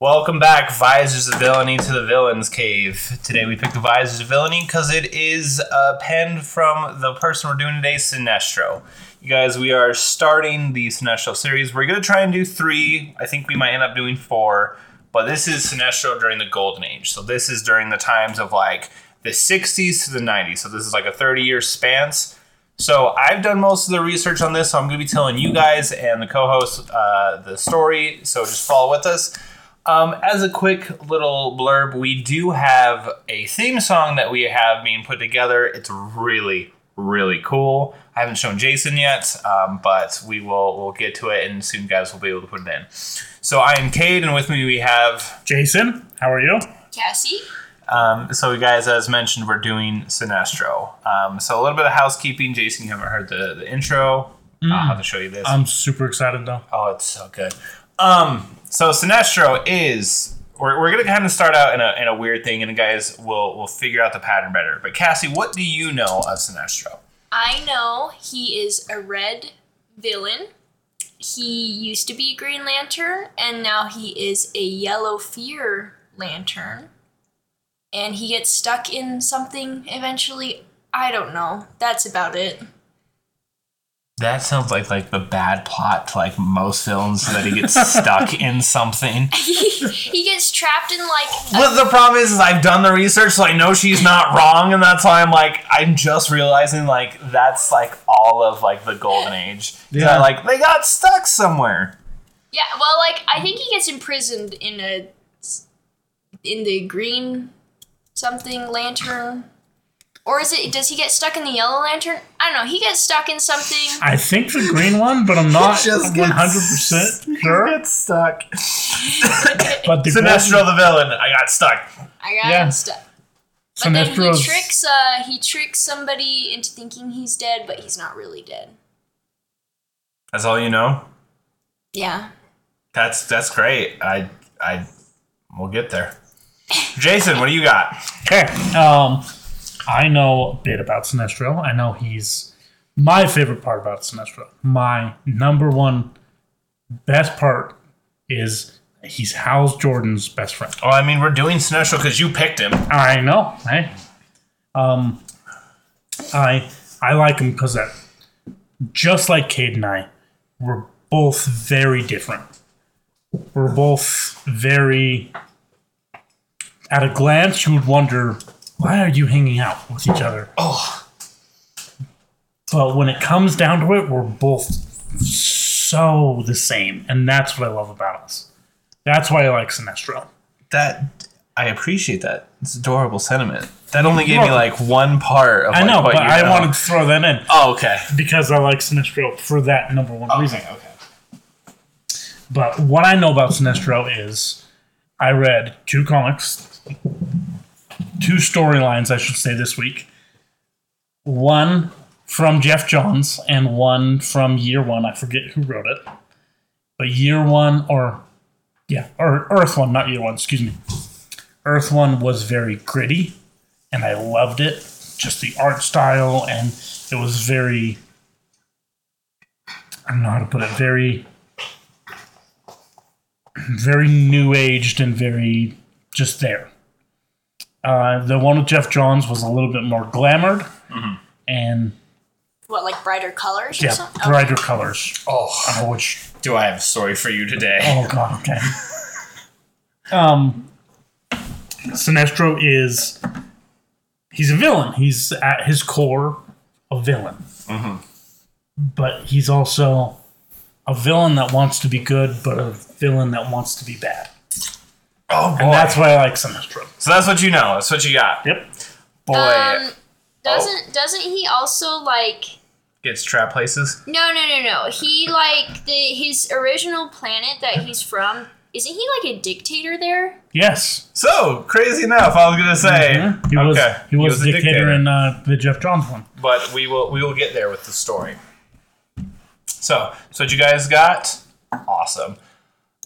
Welcome back, Visors of Villainy, to the Villains Cave. Today we picked the Visors of Villainy because it is uh, penned from the person we're doing today, Sinestro. You guys, we are starting the Sinestro series. We're going to try and do three. I think we might end up doing four. But this is Sinestro during the Golden Age. So this is during the times of like the 60s to the 90s. So this is like a 30 year span. So I've done most of the research on this, so I'm going to be telling you guys and the co-host uh, the story. So just follow with us. Um, as a quick little blurb, we do have a theme song that we have being put together. It's really, really cool. I haven't shown Jason yet, um, but we will we'll get to it, and soon guys will be able to put it in. So I am Cade, and with me we have Jason, how are you? Cassie. um, so, you guys, as mentioned, we're doing Sinestro. Um, so, a little bit of housekeeping. Jason, you haven't heard the, the intro. I'll have to show you this. I'm super excited though. oh, it's so good. Um, so, Sinestro is. We're, we're gonna kind of start out in a, in a weird thing, and guys will will figure out the pattern better. But Cassie, what do you know of Sinestro? I know he is a red villain. He used to be a Green Lantern, and now he is a Yellow Fear Lantern. And he gets stuck in something eventually. I don't know. That's about it. That sounds like like the bad plot to like most films that he gets stuck in something. he gets trapped in like a But the problem is, is I've done the research, so I know she's not wrong, and that's why I'm like, I'm just realizing like that's like all of like the golden age. Yeah, Yeah. like they got stuck somewhere. Yeah, well, like I think he gets imprisoned in a in the green something lantern, or is it? Does he get stuck in the yellow lantern? I don't know. He gets stuck in something. I think the green one, but I'm not Just 100 gets- percent sure. Get stuck. But the Sinestro the villain. I got stuck. I got Yeah. stuck. But then he tricks. Uh, he tricks somebody into thinking he's dead, but he's not really dead. That's all you know. Yeah. That's that's great. I I we'll get there. Jason, what do you got? okay. Um, I know a bit about Sinestro. I know he's my favorite part about Sinestro. My number one best part is he's Hal Jordan's best friend. Oh, I mean, we're doing Sinestro because you picked him. I know. Hey, um, I I like him because that just like Cade and I, we're both very different. We're both very. At a glance, you would wonder why are you hanging out with each other. Oh, But when it comes down to it, we're both so the same, and that's what I love about us. That's why I like Sinestro. that I appreciate that. It's adorable sentiment. That only gave me like one part of I like, know, but I know. wanted to throw that in. Oh, okay. because I like Sinestro for that number one reason. Okay, okay. But what I know about Sinestro is I read two comics, two storylines, I should say, this week. One from Geoff Johns and one from Year One. I forget who wrote it. But Year One, or yeah, or Earth One, not Year One, excuse me. Earth One was very gritty, and I loved it. Just the art style, and it was very I don't know how to put it. Very, very new aged and very just there. Uh, the one with Geoff Johns was a little bit more glamored and What, like brighter colors or yeah, something? Okay. brighter colors. Oh, Uh, which do I have a story for you today? oh god, okay. um, Sinestro is he's a villain. He's at his core a villain, but he's also a villain that wants to be good, but a villain that wants to be bad. Oh, boy. And that's why I like Sinestro. so that's what you know. That's what you got. Yep. Boy, Um, doesn't doesn't he also like? gets trap places. No, no, no, no. He like the his original planet that he's from. Isn't he like a dictator there? Yes. So crazy enough, I was gonna say. Mhm. He was okay, he was, a the dictator, in uh, the Geoff Johns one. but we will we will get there with the story. So, so what you guys got? Awesome.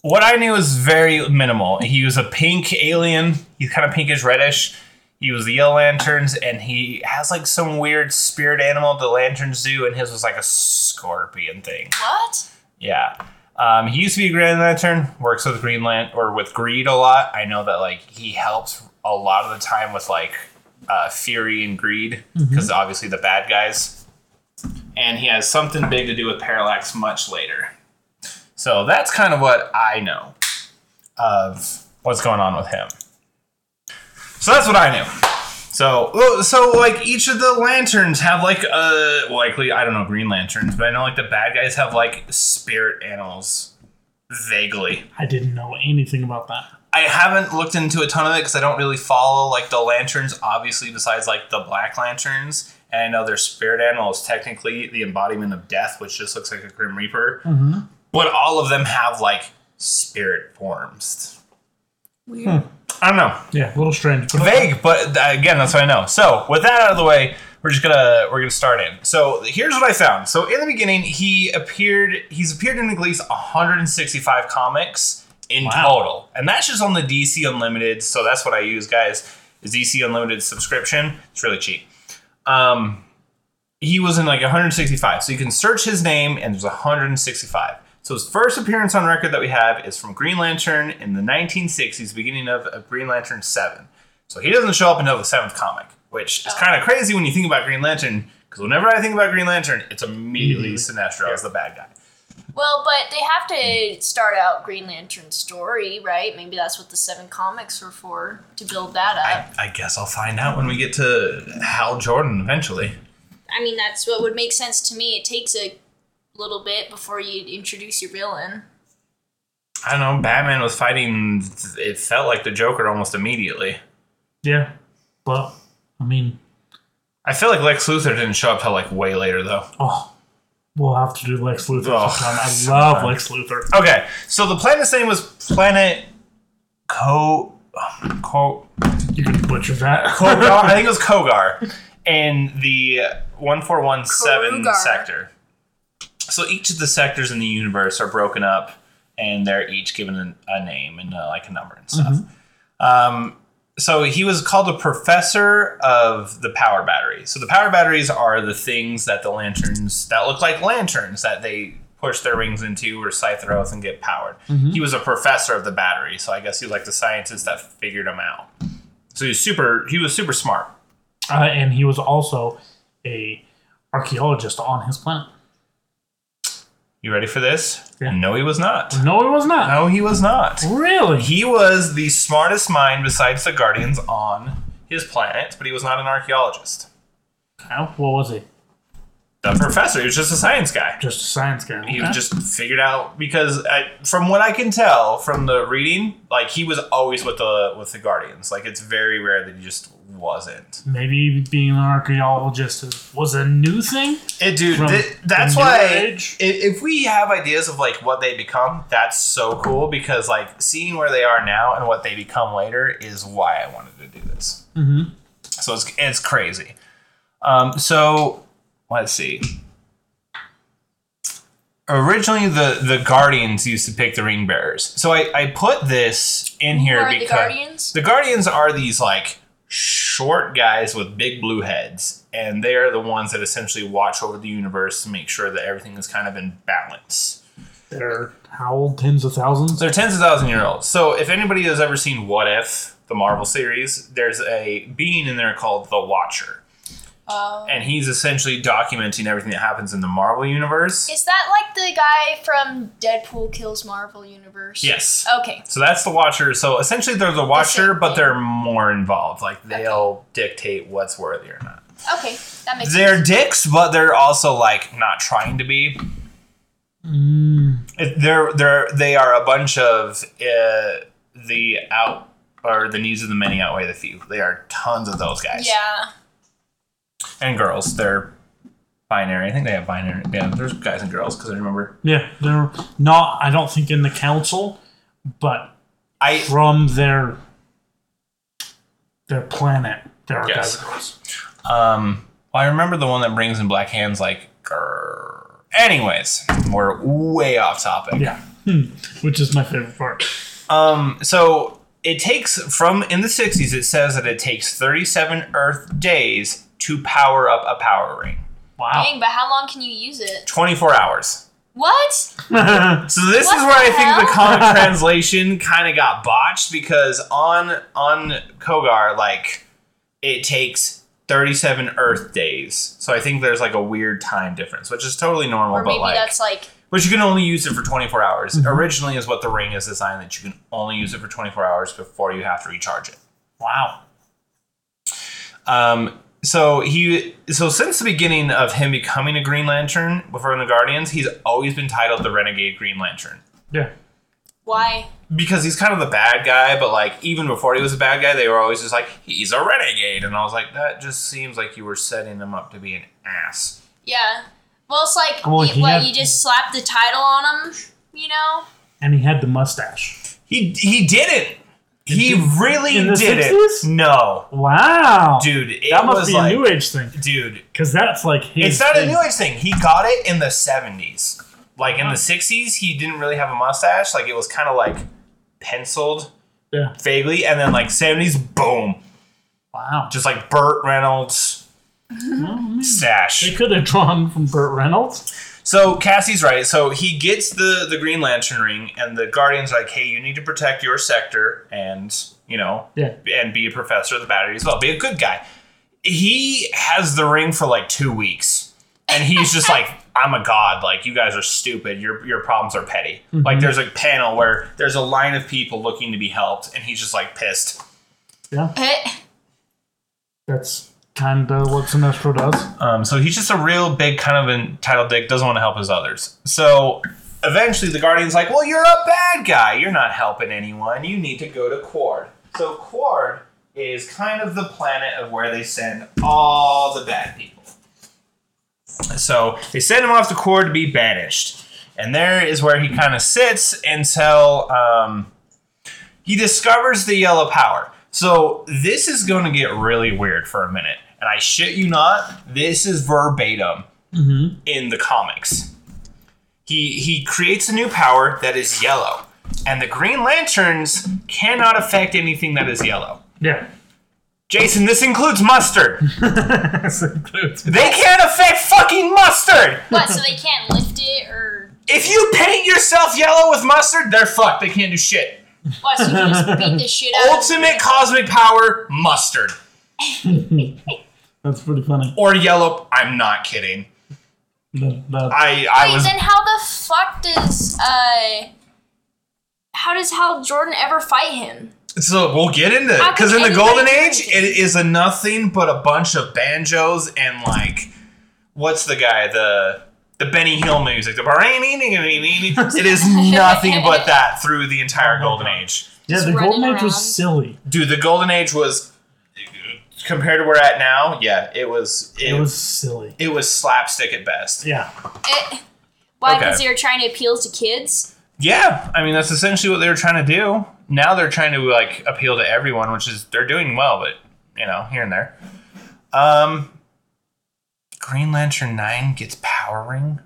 What I knew was very minimal. He was a pink alien. He's kind of pinkish reddish. He was the Yellow Lanterns, and he has like some weird spirit animal the Lanterns do, and his was like a scorpion thing. What? Yeah. Um, he used to be a Green Lantern. Works with Green Lan- or with Greed a lot. I know that like he helps a lot of the time with like uh, Fury and Greed because obviously the bad guys. And he has something big to do with Parallax much later. So that's kind of what I know of what's going on with him. So that's what I knew. So, so like each of the lanterns have like uh likely I don't know Green Lanterns, but I know like the bad guys have like spirit animals. Vaguely, I didn't know anything about that. I haven't looked into a ton of it because I don't really follow like the lanterns. Obviously, besides like the Black Lanterns, and I know their spirit animal is technically the embodiment of death, which just looks like a Grim Reaper. But all of them have like spirit forms. Weird. I don't know. Yeah, a little strange. But vague, but uh, again, that's what I know. So with that out of the way, we're just gonna we're gonna start in. So here's what I found. So in the beginning, he appeared. He's appeared in at least 165 comics in Wow. total, and that's just on the DC Unlimited. So that's what I use, guys. Is DC Unlimited subscription? It's really cheap. Um, he was in like 165. So you can search his name, and there's 165. So his first appearance on record that we have is from Green Lantern in the 1960s, beginning of, of Green Lantern 7. So he doesn't show up until the seventh comic, which is oh. kind of crazy when you think about Green Lantern, because whenever I think about Green Lantern, it's immediately mm-hmm. Sinestro as the bad guy. Well, but they have to start out Green Lantern's story, right? Maybe that's what the seven comics were for to build that up. I, I guess I'll find out when we get to Hal Jordan eventually. I mean, that's what would make sense to me. It takes a little bit before you introduce your villain. I don't know, Batman was fighting, it felt like the Joker almost immediately. yeah, but I mean, I feel like Lex Luthor didn't show up till like way later though. oh, we'll have to do Lex Luthor Oh, sometime. I sometime. love Lex Luthor. Okay, so the planet's name was Planet Co. Co. You can butcher that. Kogar. I think it was Kogar in the one four one seven Korugar. sector. So each of the sectors in the universe are broken up, and they're each given a, a name and uh, like a number and stuff. Um, so he was called a professor of the power battery. So the power batteries are the things that the lanterns that look like lanterns that they push their rings into or scythe their oath and get powered. He was a professor of the battery, so I guess he was like the scientist that figured them out. So he was super. He was super smart. uh, and he was also a archaeologist on his planet. You ready for this? Yeah. No, he was not. No, he was not. No, he was not. Really? He was the smartest mind besides the Guardians on his planet, but he was not an archaeologist. How? What was he? The professor, he was just a science guy. Just a science guy. He Okay. just figured out because I, from what I can tell from the reading, like he was always with the with the Guardians. Like it's very rare that he just wasn't. Maybe being an archaeologist was a new thing. It, dude, th- that's why Age? if we have ideas of like what they become, that's so cool because like seeing where they are now and what they become later is why I wanted to do this. Mhm. So it's it's crazy. Um, so let's see. Originally, the the Guardians used to pick the ring bearers. So I, I put this in Who here are the because Guardians? the Guardians are these like short guys with big blue heads, and they are the ones that essentially watch over the universe to make sure that everything is kind of in balance. They're how old? Tens of thousands? They're tens of thousand year olds. So if anybody has ever seen What If, the Marvel series, there's a being in there called the Watcher. Uh, And he's essentially documenting everything that happens in the Marvel universe. is that like the guy from Deadpool Kills Marvel Universe? Yes. Okay. So that's the Watcher. So essentially they're the Watcher, same but they're more involved. Like they'll dictate what's worthy or not. Okay. That makes They're sense. dicks, but they're also like not trying to be. Mm, They're they're they are a bunch of uh, the out or the needs of the many outweigh the few. They are tons of those guys. Yeah. And girls. They're binary. I think they have binary. Yeah, there's guys and girls because I remember. yeah, they're not. I don't think in the council, but I from their their planet, there are Yes. guys and girls. um well, I remember the one that brings in black hands like. Grr. Anyways, we're way off topic. Yeah, Hmm. which is my favorite part. Um, so it takes from in the 60s, it says that it takes 37 Earth days to power up a power ring. Wow. Dang, but how long can you use it? 24 hours. What? So this What is where I the think the hell? comic translation kind of got botched because on on Kogar like it takes 37 Earth days. So I think there's like a weird time difference, which is totally normal. Or but maybe like, that's like but you can only use it for 24 hours. Originally, is what the ring is designed that you can only use it for 24 hours before you have to recharge it. wow. Um, so he, so since the beginning of him becoming a Green Lantern before in the Guardians, he's always been titled the Renegade Green Lantern Yeah. why? because he's kind of the bad guy. But like even before he was a bad guy, they were always just like he's a renegade, and I was like that just seems like you were setting him up to be an ass. Yeah. Well, it's like Well, you, he what had- you just slap the title on him, you know? And he had the mustache. He he didn't. He really in the didn't. 60s? No, Wow. dude, it that must was be like, a new age thing. dude, Because that's like his. It's not a new age thing. He got it in the 70s. Like in the 60s, he didn't really have a mustache. Like it was kind of like penciled Yeah. vaguely. And then like 70s, boom. Wow. Just like Burt Reynolds They stash. could have drawn from Burt Reynolds. So Cassie's right. So he gets the, the Green Lantern ring, and the Guardian's like, hey, you need to protect your sector and, you know, Yeah. and be a professor of the battery as well. Be a good guy. He has the ring for like two weeks, and he's just like, "I'm a god. Like you guys are stupid. Your your problems are petty." Like there's a panel where there's a line of people looking to be helped, and he's just like pissed. Yeah. Eh, That's of what Sinestro does. Um, so he's just a real big kind of entitled dick. Doesn't want to help his others. So eventually, the Guardian's like, "Well, you're a bad guy. You're not helping anyone. You need to go to Qward." So Qward is kind of the planet of where they send all the bad people. So they send him off to Qward to be banished, and there is where he kind of sits until um, he discovers the yellow power. So this is going to get really weird for a minute, and I shit you not, this is verbatim mm-hmm. in the comics. He he creates a new power that is yellow, and the Green Lanterns cannot affect anything that is yellow. Yeah. Jason, this includes mustard. This includes- They can't affect fucking mustard. what? So they can't lift it or If you paint yourself yellow with mustard, they're fucked. They can't do shit. what? So you can just beat the shit out. of Ultimate cosmic power, mustard That's pretty funny. or yellow. I'm not kidding. That- that- I I Wait, was then how the fuck does uh? How does Hal Jordan ever fight him? So we'll get into it because in the Golden Age, it is a nothing but a bunch of banjos and like, what's the guy the the Benny Hill music? The it is nothing but that through the entire Oh Golden Age. yeah, the Golden Age was silly. Dude, the Golden Age was compared to where we're at now. Yeah, it was it, It was was silly. it was slapstick at best. Yeah. Eh, why? Okay. Because they were trying to appeal to kids. Yeah, I mean that's essentially what they were trying to do. Now they're trying to like appeal to everyone, which is they're doing well, but you know, here and there. Um Green Lantern 9 gets power ring.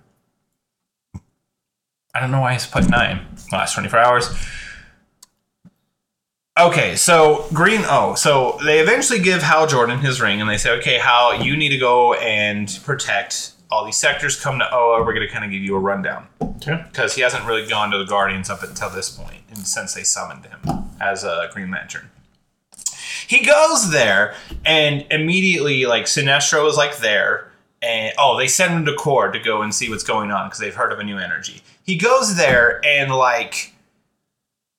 I don't know why he's put 9. Last 24 hours. Okay, so Green oh, so they eventually give Hal Jordan his ring and they say, "Okay, Hal, you need to go and protect all these sectors come to Oa. We're going to kind of give you a rundown." Okay. because he hasn't really gone to the Guardians up until this point, and since they summoned him as a Green Lantern. He goes there, and immediately, like Sinestro is like there, and oh, they send him to Core to go and see what's going on because they've heard of a new energy. He goes there, and like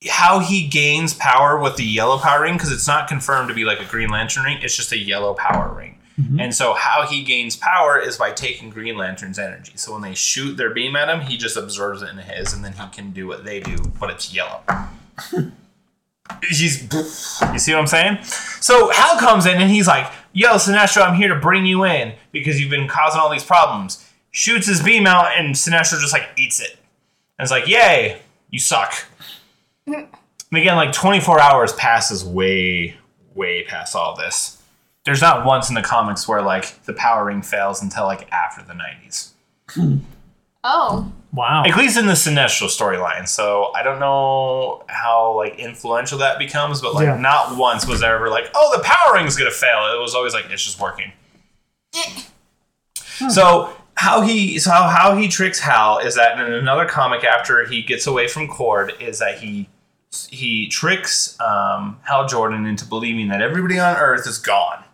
how he gains power with the yellow power ring because it's not confirmed to be like a Green Lantern ring; it's just a yellow power ring. Mm-hmm. And so, how he gains power is by taking Green Lantern's energy. So, when they shoot their beam at him, he just absorbs it into his, and then he can do what they do, but it's yellow. he's, you see what I'm saying? So, Hal comes in and he's like, Yo, Sinestro, I'm here to bring you in because you've been causing all these problems. Shoots his beam out, and Sinestro just like eats it. And it's like, Yay, you suck. And again, like 24 hours passes way, way past all this. There's not once in the comics where like the power ring fails until like after the 90s Oh, Wow. at least in the sinestro storyline so i don't know how like influential that becomes but like Yeah. not once was there ever like oh the power ring's gonna fail. It was always like it's just working. Eh. So how he so how, how he tricks Hal is that in another comic after he gets away from Qward is that he he tricks um, Hal Jordan into believing that everybody on Earth is gone,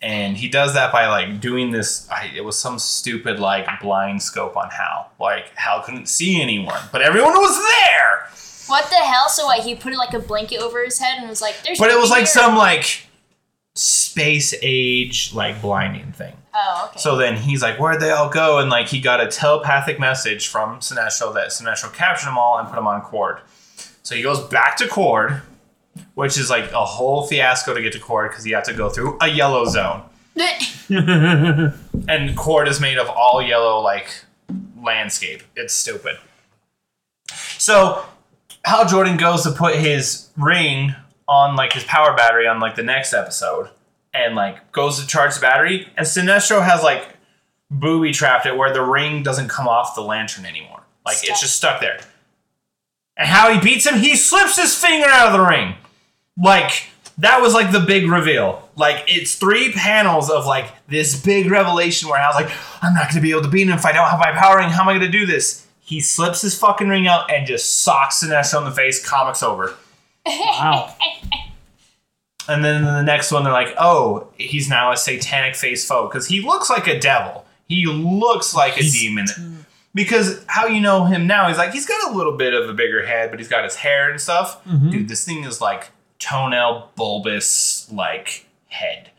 and he does that by like doing this. I, it was some stupid like blind scope on Hal. Like Hal couldn't see anyone, but everyone was there. What the hell? So what? He put like a blanket over his head and was like, "There's." But it was like here." some like space age like blinding thing. Oh, okay. So then he's like, where'd they all go? And like he got a telepathic message from Sinestro that Sinestro captured them all and put them on Qward. So he goes back to Qward, which is like a whole fiasco to get to Qward because you have to go through a yellow zone. And Qward is made of all yellow like landscape. It's stupid. So Hal Jordan goes to put his ring on like his power battery on like the next episode and like goes to charge the battery and Sinestro has like booby trapped it where the ring doesn't come off the lantern anymore. Like Stuck. it's just stuck there. And how he beats him, he slips his finger out of the ring. Like that was like the big reveal. Like it's three panels of like this big revelation where I was like, I'm not gonna be able to beat him if I don't have my power ring. How am I gonna do this? He slips his fucking ring out and just socks Sinestro in the face. Comics over. Wow. And then the next one, they're like, oh, he's now a satanic face foe because he looks like a devil. He looks like a demon. Because how you know him now, he's like, he's got a little bit of a bigger head, but he's got his hair and stuff. Dude, this thing is like toenail bulbous, like head.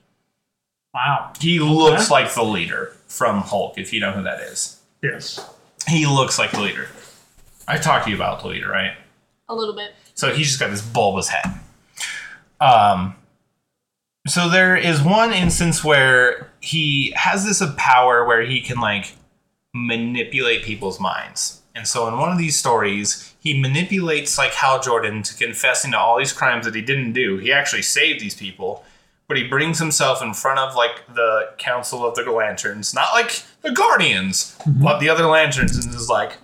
Wow. He looks like the leader from Hulk, if you know who that is. Yes. He looks like the leader. I talked to you about the leader, right? a little bit. So he's just got this bulbous head. Um, so there is one instance where he has this power where he can like manipulate people's minds. And so in one of these stories, he manipulates like Hal Jordan to confessing to all these crimes that he didn't do. He actually saved these people, but he brings himself in front of like the Council of the Lanterns, not like the Guardians, but the other lanterns, and is like,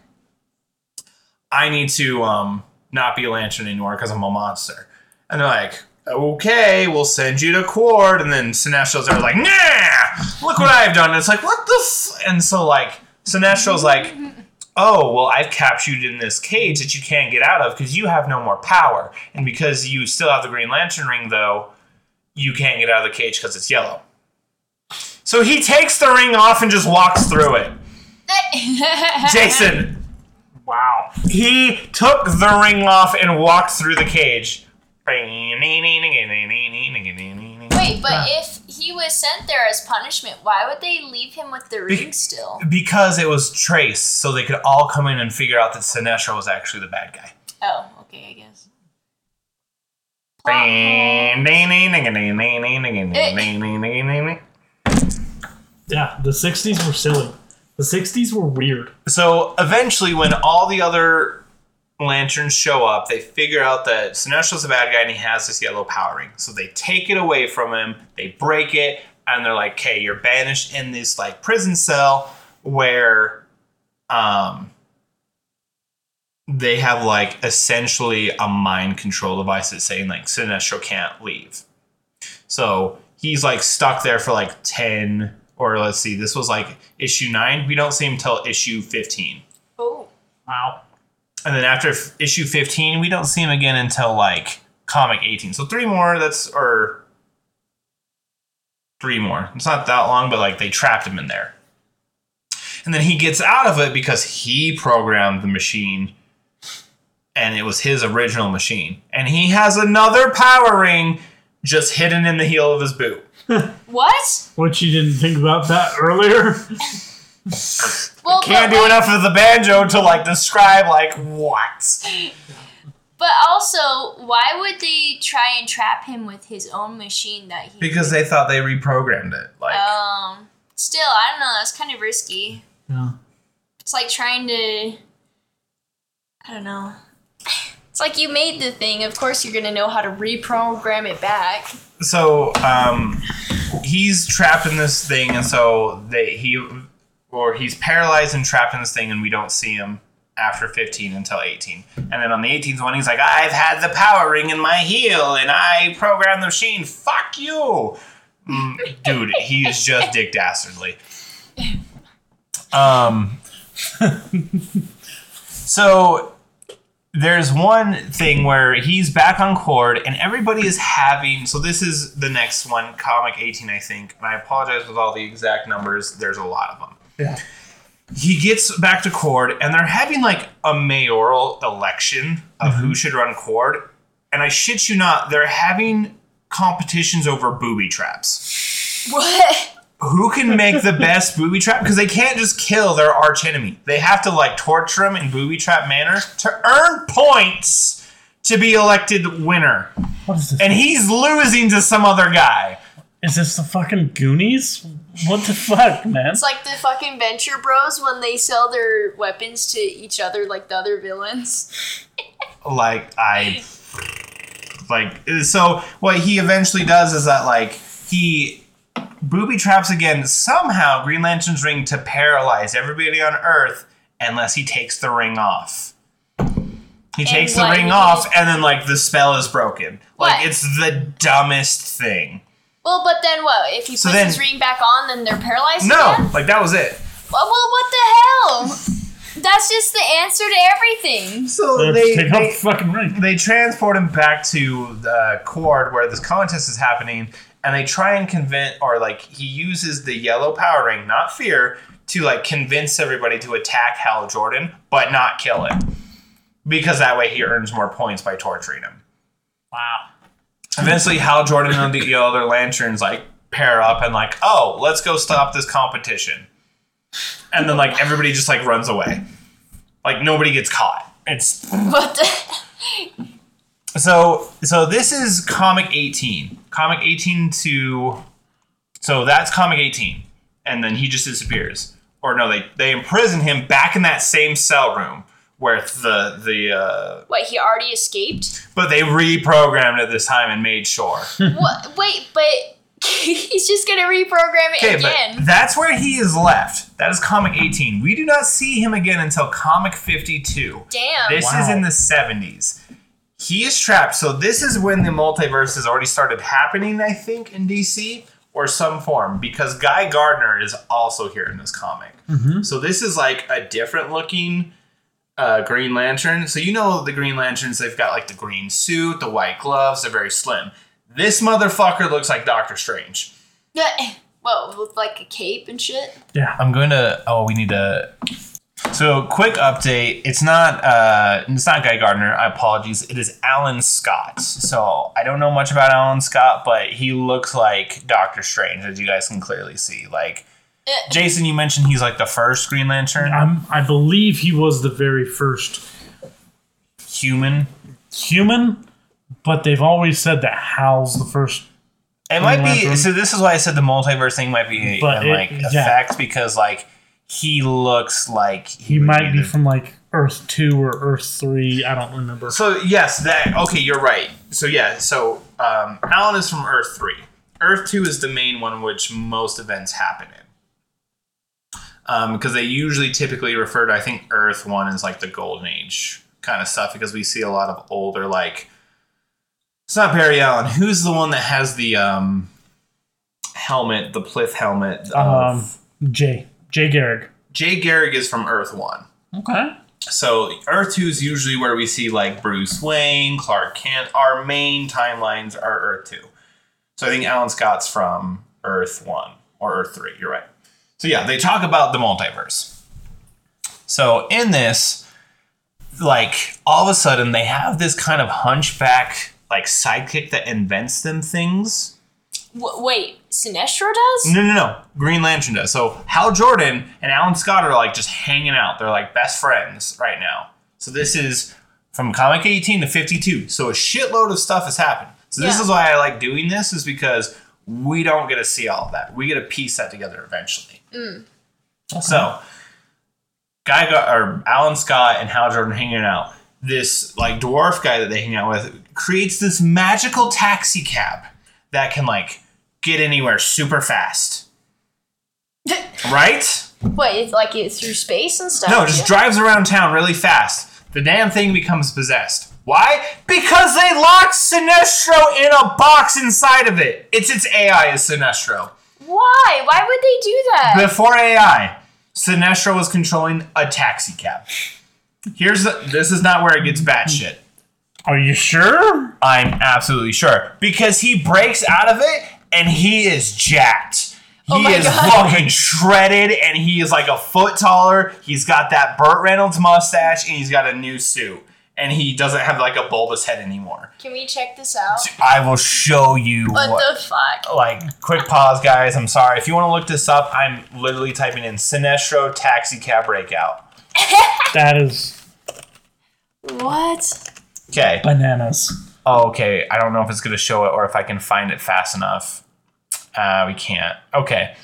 I need to um not be a lantern anymore because I'm a monster. And they're like, okay, we'll send you to court. And then Sinestro's there like, nah, look what I've done. And it's like, what the f-? And so like, Sinestro's like, oh, well, I've captured you in this cage that you can't get out of because you have no more power. And because you still have the Green Lantern ring, though, you can't get out of the cage because it's yellow. So he takes the ring off and just walks through it. Jason, Wow. he took the ring off and walked through the cage. Wait, but if he was sent there as punishment, why would they leave him with the ring still? Because it was Trace, so they could all come in and figure out that Sinestro was actually the bad guy. Oh, okay, I guess. Yeah, the 60s were silly. The 60s were weird. So eventually, when all the other lanterns show up, they figure out that Sinestro's a bad guy and he has this yellow power ring. So they take it away from him, they break it, and they're like, okay, you're banished in this like prison cell where um they have like essentially a mind control device that's saying like Sinestro can't leave. So he's like stuck there for like 10 or let's see, this was like issue 9. We don't see him till issue 15. Oh, Wow. And then after f- issue 15, we don't see him again until like comic 18. So three more, that's, or three more. It's not that long, but like they trapped him in there. And then he gets out of it because he programmed the machine and it was his original machine. And he has another power ring just hidden in the heel of his boot. what? What you didn't think about that earlier? Well, Can't do like- enough of the banjo to like describe like what. But also, why would they try and trap him with his own machine that he? Because they thought they reprogrammed it. Like Um. Still, I don't know. That's kind of risky. Yeah. It's like trying to. I don't know. It's like you made the thing. Of course, you're gonna know how to reprogram it back. so um he's trapped in this thing and so they he or he's paralyzed and trapped in this thing and we don't see him after 15 until 18 and then on the 18th one he's like i've had the power ring in my heel and i programmed the machine fuck you Mm, dude he is just dick dastardly Um, so there's one thing where he's back on Qward, and everybody is having. So this is the next one, comic 18, I think. And I apologize with all the exact numbers. There's a lot of them. Yeah. He gets back to Qward, and they're having like a mayoral election of who mm-hmm. should run Qward. And I shit you not, they're having competitions over booby traps What? who can make the best booby trap because they can't just kill their arch enemy they have to like torture them in booby trap manner to earn points to be elected winner What is this? and he's losing to some other guy is this the fucking Goonies? What the fuck, man? It's like the fucking Venture Bros when they sell their weapons to each other like the other villains. like i like so what he eventually does is that like he booby traps again somehow green lantern's ring to paralyze everybody on earth unless he takes the ring off he takes the ring he off and then like the spell is broken like What? it's the dumbest thing Well, but then what? If he So puts then- his ring back on, then they're paralyzed no again? like that was it Well, well, what the hell? That's just the answer to everything. so Let's they, take they, off the fucking ring. they transport him back to the court where this contest is happening and they try and convince or like he uses the yellow power ring not fear to like convince everybody to attack hal jordan but not kill him because that way he earns more points by torturing him Wow. Eventually hal jordan and the other lanterns like pair up and like oh let's go stop this competition. And then like everybody just like runs away. Like nobody gets caught. It's What? The? so so this is comic 18 comic 18 to so that's comic 18 and then he just disappears. Or no they they imprison him back in that same cell room where the the uh Wait, he already escaped? but they reprogrammed it this time and made sure what? Wait, but he's just gonna reprogram it again. but that's where he is left that is comic 18 we do not see him again until comic 52 Damn. This is in the 70s. He is trapped. So this is when the multiverse has already started happening, I think, in DC or some form, because Guy Gardner is also here in this comic. So this is like a different looking uh, Green Lantern. So you know the Green Lanterns, they've got like the green suit, the white gloves, they're very slim. This motherfucker looks like Doctor Strange. Yeah. Well, with like a cape and shit. Yeah. I'm going to. Oh, we need to. So, quick update. It's not. Uh, it's not Guy Gardner. I apologies. It is Alan Scott. So I don't know much about Alan Scott, but he looks like Doctor Strange, as you guys can clearly see. Like. Jason, you mentioned he's like the first Green Lantern I'm, I believe he was the very first human. human, but they've always said that Hal's the first. It might be. Lantern. So this is why I said the multiverse thing might be But it- like yeah. effect because like he looks like He would might be the- from like Earth 2 or Earth 3. I don't remember. So yes, that okay. You're right. So yeah. So um, Alan is from Earth three. Earth two is the main one which most events happen in. Because they usually typically refer to I think Earth one is like the golden age kind of stuff because we see a lot of older like. It's not Barry Allen. Who's the one that has the um, helmet, the plith helmet? Um, Jay. Jay Garrick. Jay Garrick is from Earth one. Okay. So Earth Two is usually where we see like Bruce Wayne, Clark Kent. Our main timelines are Earth Two. So I think Alan Scott's from Earth One or Earth Three. You're right. So yeah, they talk about the multiverse. So in this, like all of a sudden they have this kind of hunchback like sidekick that invents them things. W- wait, Sinestro does? No, no, no. Green Lantern does. So Hal Jordan and Alan Scott are like just hanging out. They're like best friends right now. So this is from comic 18 to 52. So a shitload of stuff has happened. So this Yeah. is why I like doing this is because we don't get to see all of that. We get to piece that together eventually. Mm. So Guy Ga- or Alan Scott and Hal Jordan hanging out. This like dwarf guy that they hang out with creates this magical taxi cab that can like get anywhere super fast. Right? Wait, it's like it's through space and stuff? No, it just drives around town really fast. The damn thing becomes possessed. Why? Because they locked Sinestro in a box inside of it. It's its AI is Sinestro. Why? Why would they do that? Before AI. Sinestro was controlling a taxi cab. Here's the, this is not where it gets bad shit. Are you sure? I'm absolutely sure because he breaks out of it and he is jacked. Oh he Oh my is God. fucking shredded and he is like a foot taller. He's got that Burt Reynolds mustache and he's got a new suit and he doesn't have like a bulbous head anymore. Can we check this out? I will show you What what. the fuck? like, quick pause, guys. I'm sorry. If you want to look this up, I'm literally typing in Sinestro taxi cab breakout. That is What? Okay. bananas. Oh, okay. I don't know if it's going to show it or if I can find it fast enough. Uh, we can't. Okay.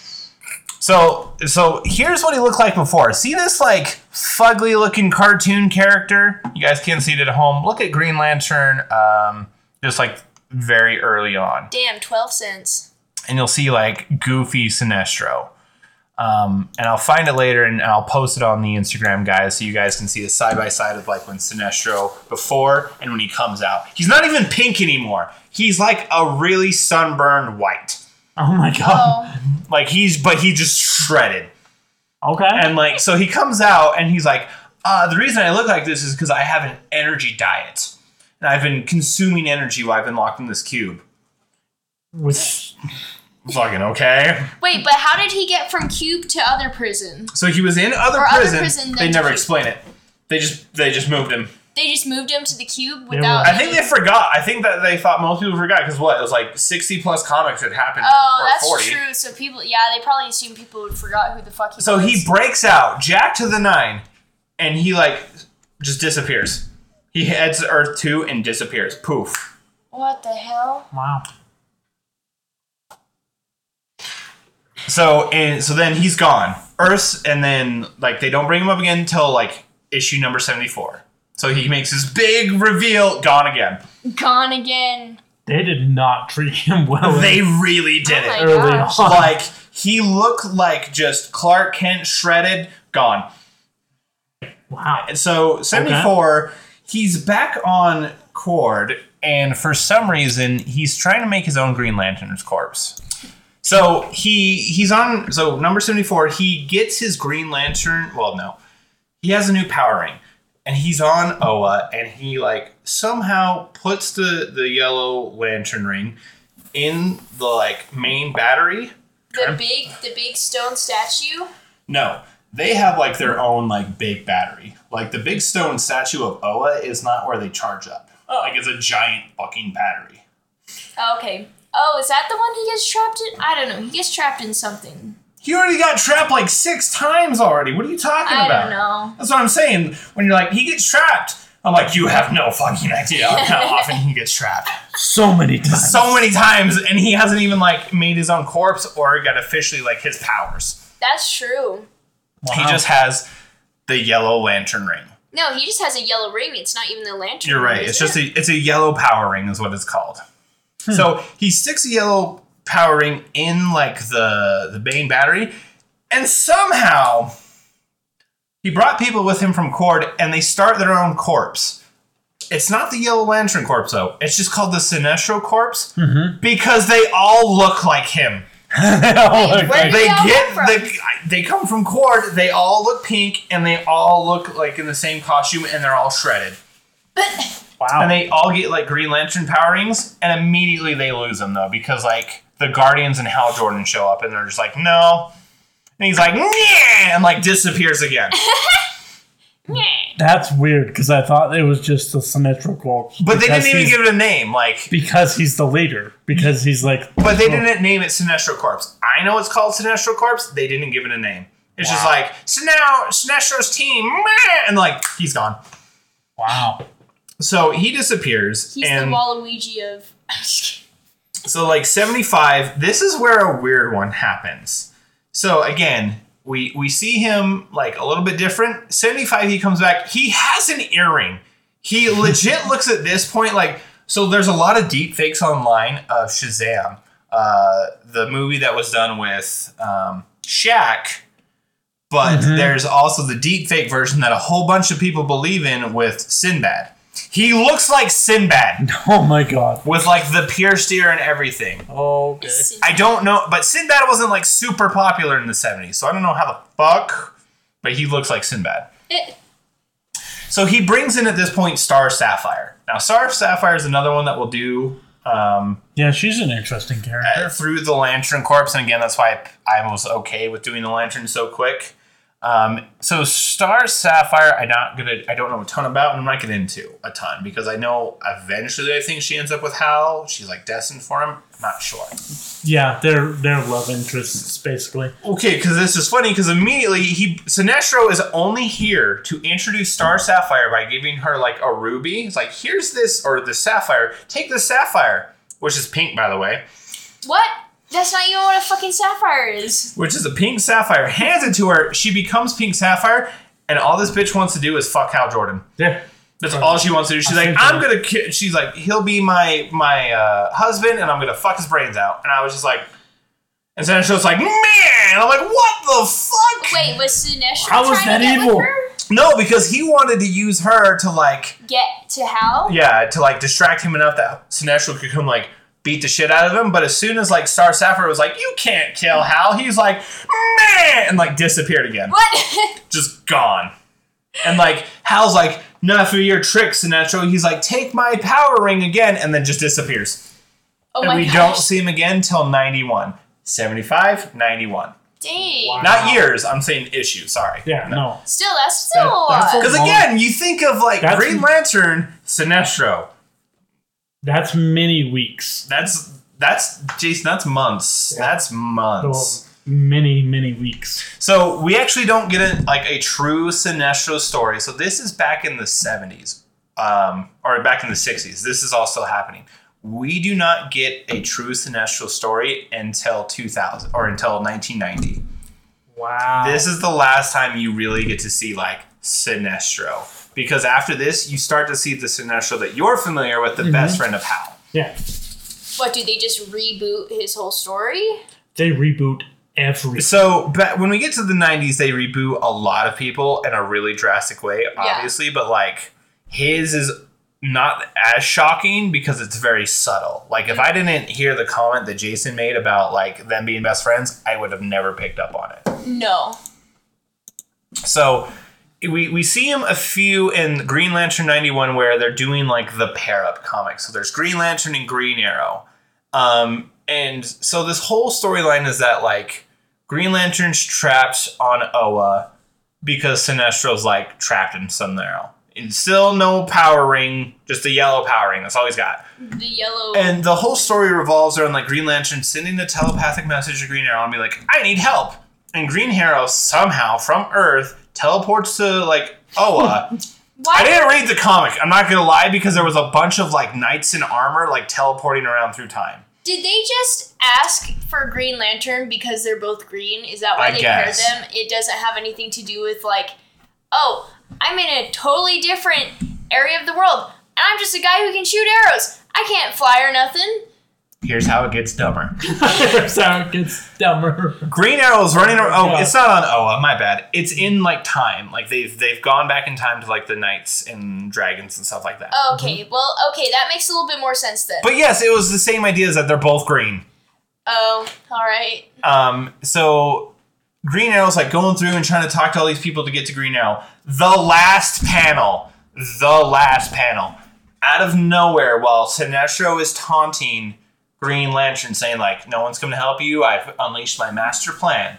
So, so here's what he looked like before. See this like fugly looking cartoon character? You guys can't see it at home. Look at Green Lantern, um, just like very early on, Damn, 12 cents. and you'll see like goofy Sinestro. Um, and I'll find it later and I'll post it on the Instagram, guys, so you guys can see the side by side of like when Sinestro before and when he comes out. He's not even pink anymore. He's like a really sunburned white. Oh my god. Oh, Like he's, but he just shredded. Okay. And like, so he comes out and he's like, uh, the reason I look like this is because I have an energy diet. And I've been consuming energy while I've been locked in this cube. With Fucking okay. wait, but how did he get from Cube to other prison? So he was in other Or other prison. prison they never Cube. explain it. They just they just moved him. They just moved him to the Cube without. I think they forgot. I think that they thought most people forgot because what it was like sixty plus comics had happened. Oh, that's 40. true. So people, yeah, they probably assumed people would forgot who the fuck he So was. he breaks out, Jack to the nine, and he like just disappears. He heads to Earth two and disappears. Poof. What the hell? wow. So and so then he's gone. Earth's and then like they don't bring him up again until like issue number seventy four. So he makes his big reveal, gone again. Gone again. They did not treat him well. They really did Oh it. early gosh. on. Like he looked like just Clark Kent shredded, gone. wow. So 74, he's back on Qward, and for some reason, he's trying to make his own Green Lantern's corpse. So he he's on so number 74, he gets his Green Lantern. Well, no. He has a new power ring. And he's on Oa, and he like somehow puts the the yellow lantern ring in the like main battery. The big, the big stone statue. No, they have like their own like big battery. Like the big stone statue of Oa is not where they charge up. Oh. Like it's a giant fucking battery. Okay. Oh, is that the one he gets trapped in? I don't know. He gets trapped in something. He already got trapped like six times already. What are you talking I about? I don't know. That's what I'm saying. When you're like, he gets trapped. I'm like, you have no fucking idea how often he gets trapped. So many times. So many times, and he hasn't even like made his own corpse or got officially like his powers. That's true. He just has the yellow lantern ring. No, he just has a yellow ring. It's not even the lantern. You're right. ring, It's is just it? a it's a yellow power ring is what it's called. Hmm. So he sticks a yellow power ring in like the the main battery, and somehow he brought people with him from Qward, and they start their own corpse. It's not the Yellow Lantern corpse though. It's just called the Sinestro corpse because they all look like him. Like, where did They they all get come from? the they come from Qward. They all look pink, and they all look like in the same costume, and they're all shredded. wow. And they all get like Green Lantern powerings, and immediately they lose them though because like the Guardians and Hal Jordan show up, and they're just like, no. And he's like, yeah, and like disappears again. That's weird because I thought it was just the symmetrical corpse. But they didn't even give it a name, like. because he's the leader. Because he's like. But they oh. didn't name it Sinestro Corpse. I know it's called Sinestro Corpse. They didn't give it a name. It's just like, so now Sinestro's team, meh," and like he's gone. Wow. So he disappears, He's and the Waluigi of. So like 75, this is where a weird one happens. So again, we we see him like a little bit different. 75 he comes back. He has an earring. He legit looks at this point like so there's a lot of deep fakes online of Shazam. Uh, the movie that was done with um, Shaq, but there's also the deep fake version that a whole bunch of people believe in with Sinbad. He looks like Sinbad Oh my god. with like the pierced ear and everything. Okay. I don't know, but Sinbad wasn't like super popular in the 70s, so I don't know how the fuck but he looks like Sinbad. Eh, So he brings in at this point Star Sapphire. Now, Star Sapphire is another one that will do um, Yeah, she's an interesting character. uh, through the Lantern Corps, and again, that's why I was okay with doing the Lantern so quick. Um, so Star Sapphire, I'm not gonna, I don't know a ton about, and I'm not gonna into a ton because I know eventually I think she ends up with Hal. She's like destined for him. I'm not sure. Yeah, they're they're love interests basically. Okay, because this is funny because immediately he Sinestro is only here to introduce Star Sapphire by giving her like a ruby. It's like here's this or the sapphire. Take the sapphire, which is pink by the way, what? That's not even what a fucking sapphire is. which is a pink sapphire. Hands it to her. She becomes pink sapphire, and all this bitch wants to do is fuck Hal Jordan. Yeah. That's all she wants to do. She's like, I'm gonna. ki-" She's like, he'll be my my uh, husband, and I'm gonna fuck his brains out. And I was just like, and Sinestro's like, man. I'm like, what the fuck? Wait, was Sinestro How was trying that to get evil? her? No, because he wanted to use her to like, Get to Hal? yeah, to like distract him enough that Sinestro could come like beat the shit out of him. But as soon as like Star Sapphire was like, you can't kill Hal, he's like, man, and like disappeared again, What? just gone. And like Hal's like, not of your tricks, Sinestro. He's like, take my power ring again, and then just disappears. oh and my we gosh. don't see him again till 91. 75, 91. Dang. Wow. Not years, I'm saying issues, sorry. Yeah, no. Still, that's still a That- that's lot. Because again, you think of like That's- Green Lantern, Sinestro. That's many weeks. That's that's Jason. That's months. That's So months. many, many weeks. So we actually don't get a, like a true Sinestro story. So this is back in the seventies, um, or back in the sixties. This is all still happening. We do not get a true Sinestro story until two thousand or until nineteen ninety. Wow. This is the last time you really get to see like Sinestro. Because after this, you start to see the Sinestro that you're familiar with, the mm-hmm. best friend of Hal. yeah. What, do they just reboot his whole story? They reboot every. So, but when we get to the 90s, they reboot a lot of people in a really drastic way, obviously, but like his is not as shocking because it's very subtle. Like, if I mm-hmm. didn't hear the comment that Jason made about like them being best friends, I would have never picked up on it. No. So, we, we see him a few in Green Lantern 91 where they're doing like the pair up comics. So, there's Green Lantern and Green Arrow. Um, and so, this whole storyline is that like Green Lantern's trapped on Oa because Sinestro's like trapped in Sunarrow. And still no power ring, just a yellow power ring. That's all he's got. The yellow. And the whole story revolves around like Green Lantern sending a telepathic message to Green Arrow and be like, I need help. And Green Arrow somehow from Earth teleports to like Oa. Oh, uh, why? I didn't read the comic, I'm not gonna lie, because there was a bunch of like knights in armor like teleporting around through time. Did they just ask for Green Lantern because they're both green? Is that why I they guess. paired them? It doesn't have anything to do with like, oh, I'm in a totally different area of the world, and I'm just a guy who can shoot arrows. I can't fly or nothing. Here's how it gets dumber. That's how it gets dumber. Green Arrow's running around. Oh, Yeah. it's not on Oa. My bad. It's in like time. Like they've they've gone back in time to like the knights and dragons and stuff like that. Okay, well, okay, that makes a little bit more sense then. But yes, it was the same idea as that they're both green. oh, all right. Um, so Green Arrow's like going through and trying to talk to all these people to get to Green Arrow. The last panel, the last panel, out of nowhere, while Sinestro is taunting Green Lantern, saying like, "No one's coming to help you. I've unleashed my master plan."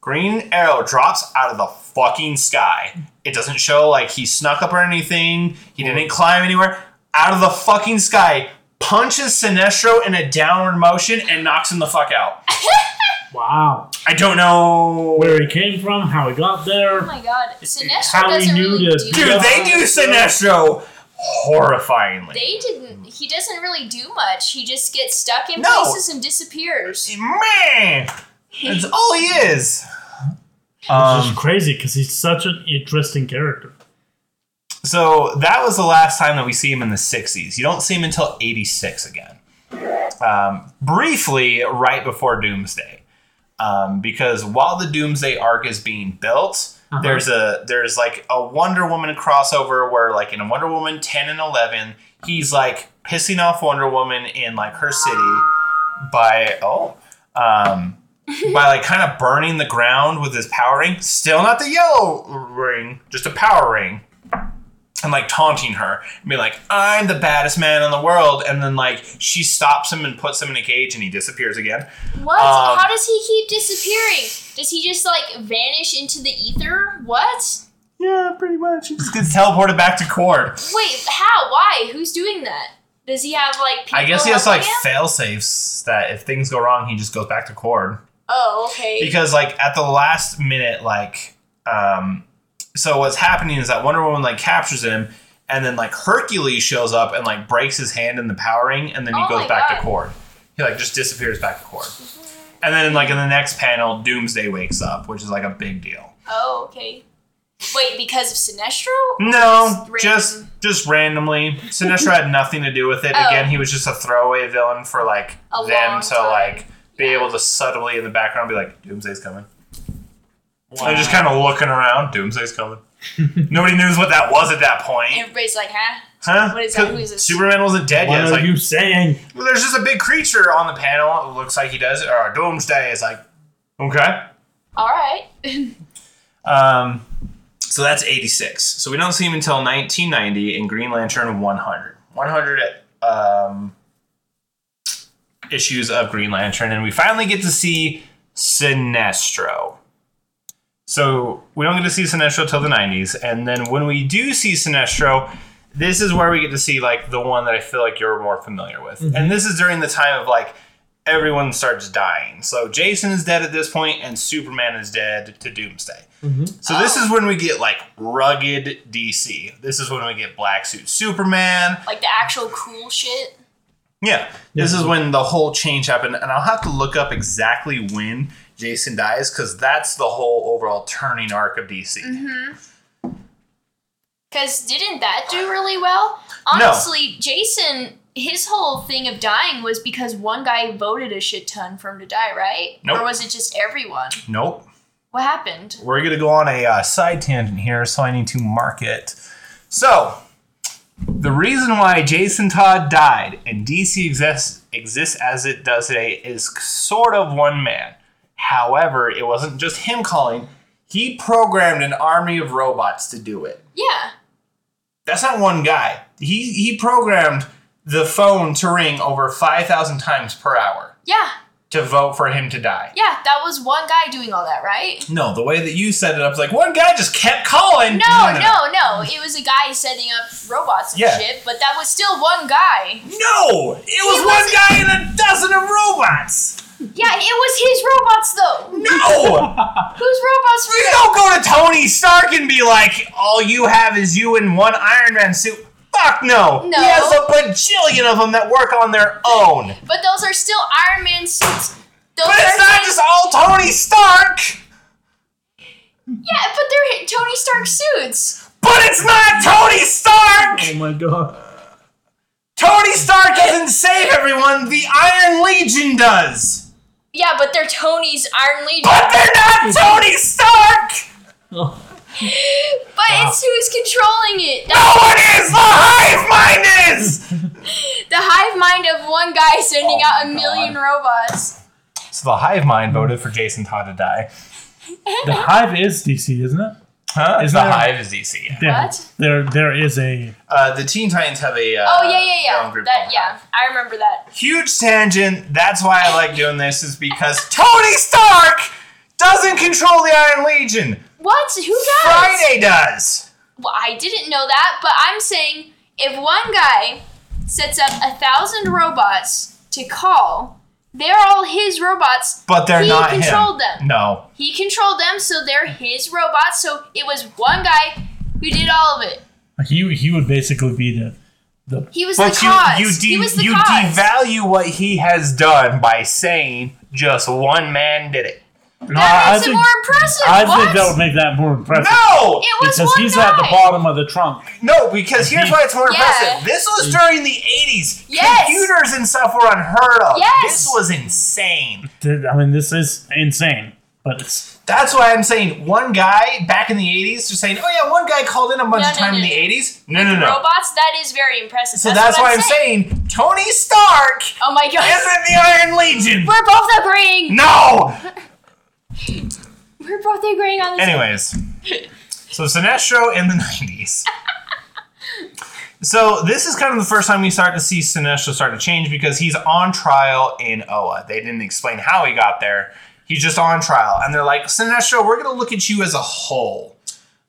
Green Arrow drops out of the fucking sky. It doesn't show like he snuck up or anything. He didn't climb anywhere. Out of the fucking sky, punches Sinestro in a downward motion and knocks him the fuck out. Wow. I don't know. Where he came from, how he got there. Oh my god, Sinestro How he doesn't knew really to do do Dude, they do Sinestro horrifyingly. They didn't. He doesn't really do much. He just gets stuck in No. places and disappears. Man, that's all he is. Which Um, is crazy because he's such an interesting character. so that was the last time that we see him in the 60s. You don't see him until 86 again. Um, briefly, right before Doomsday. Um, because while the Doomsday arc is being built, Uh-huh. there's a there's like a Wonder Woman crossover where like in Wonder Woman 10 and 11, he's like pissing off Wonder Woman in like her city by oh um by like kind of burning the ground with his power ring. Still not the yellow ring, just a power ring. And like taunting her and be like, I'm the baddest man in the world. And then like she stops him and puts him in a cage and he disappears again. What? Um, How does he keep disappearing? Does he just like vanish into the ether? What? Yeah, pretty much. He just gets teleported back to Qward. Wait, how? Why? Who's doing that? Does he have like people I guess he has like helping him? fail safes that if things go wrong, he just goes back to Qward. Oh, okay. because like at the last minute like um so what's happening is that wonder woman like captures him and then like hercules shows up and like breaks his hand in the power ring, and then he Oh goes back God. to Qward he like just disappears back to Qward and then like in the next panel doomsday wakes up which is like a big deal oh, okay. Wait, because of Sinestro? no Just just random. just randomly sinestro had nothing to do with it Oh. again he was just a throwaway villain for like A them to time. like be Yeah. able to subtly in the background be like doomsday's coming They're just kind of looking around. Doomsday's coming. Nobody knows what that was at that point. Everybody's like, huh? Huh? what is that? 'Cause Who is this? Superman wasn't dead What yet. It's are like, you saying? well, there's just a big creature on the panel. It looks like he does. Or Doomsday is like, okay. All right. Um, so that's 86. So we don't see him until 1990 in Green Lantern 100. 100 um, issues of Green Lantern, and we finally get to see Sinestro. So we don't get to see Sinestro till the 90s, and then when we do see Sinestro, this is where we get to see like the one that I feel like you're more familiar with, mm-hmm. and this is during the time of like everyone starts dying. So Jason is dead at this point, and Superman is dead to Doomsday. Mm-hmm. So this is when we get like rugged DC. This is when we get black suit Superman. like the actual cool shit. Yeah, this Yeah. is when the whole change happened, and I'll have to look up exactly when Jason dies because that's the whole overall turning arc of DC. Mm-hmm. Because didn't that do really well? No. Honestly, Jason, his whole thing of dying was because one guy voted a shit ton for him to die, right? Nope. Or was it just everyone? Nope. What happened? We're gonna go on a uh, side tangent here, so I need to mark it. So, the reason why Jason Todd died and DC exists exists as it does today is sort of one man. However, it wasn't just him calling. He programmed an army of robots to do it. Yeah. That's not one guy. He he programmed the phone to ring over 5,000 times per hour Yeah. to vote for him to die. Yeah. That was one guy doing all that, right? No, the way that you set it up is like one guy just kept calling. No, no, no. It was a guy setting up robots and Yeah. shit, but that was still one guy. No, it was He one wasn't- guy and a dozen of robots. Yeah, it was his robots though. No, Whose robots were you don't go to Tony Stark and be like, all you have is you in one Iron Man suit. Fuck no. No. He has a bajillion of them that work on their own. But those are still Iron Man suits. Those But it's not just all Tony Stark. Yeah, but they're Tony Stark suits. But it's not Tony Stark. Oh my god. Tony Stark doesn't save everyone. The Iron Legion does. Yeah, but they're Tony's Iron Legion. But they're not Tony Stark. Oh. But it's who's controlling it. No one is. The hive mind is. the hive mind of one guy sending Oh out a my million robots. So the hive mind voted for Jason Todd to die. The Hive is DC, isn't it? Huh? Isn't the there- hive is DC. There, What? There, there is a. Uh, the Teen Titans have a. Uh, Oh yeah, yeah, yeah. group That called yeah, Hive. I remember that. Huge tangent. That's why I like doing this. Is because Tony Stark doesn't control the Iron Legion. What? Who does? Friday does. Well, I didn't know that, but I'm saying if one guy sets up a thousand robots to call, they're all his robots. But they're he not controlled him. them. No. He controlled them, so they're his robots. So it was one guy who did all of it. He, he would basically be the. the He was But the you cause. you, de- he was the you cause. devalue what he has done by saying just one man did it. No, that I makes it think, more impressive. I what? think that would make that more impressive. No, it was Because one he's guy. at the bottom of the trunk. no, because here's why it's more Yeah. impressive. This was during the '80s. Yes. Computers and stuff were unheard of. Yes. This was insane. Th- I mean, this is insane. but it's That's why I'm saying one guy back in the 80s, they're saying, oh yeah, one guy called in a bunch No, of no, time no, in the 80s. No, no, no. Robots, that is very impressive. So that's, what why I'm saying. Tony Stark Oh my god. isn't the Iron Legion. We're both agreeing. No! We're both agreeing on this. Anyways, so Sinestro in the 90s. So this is kind of the first time we start to see Sinestro start to change because he's on trial in Oa. They didn't explain how he got there. He's just on trial, and they're like, Sinestro, we're going to look at you as a whole.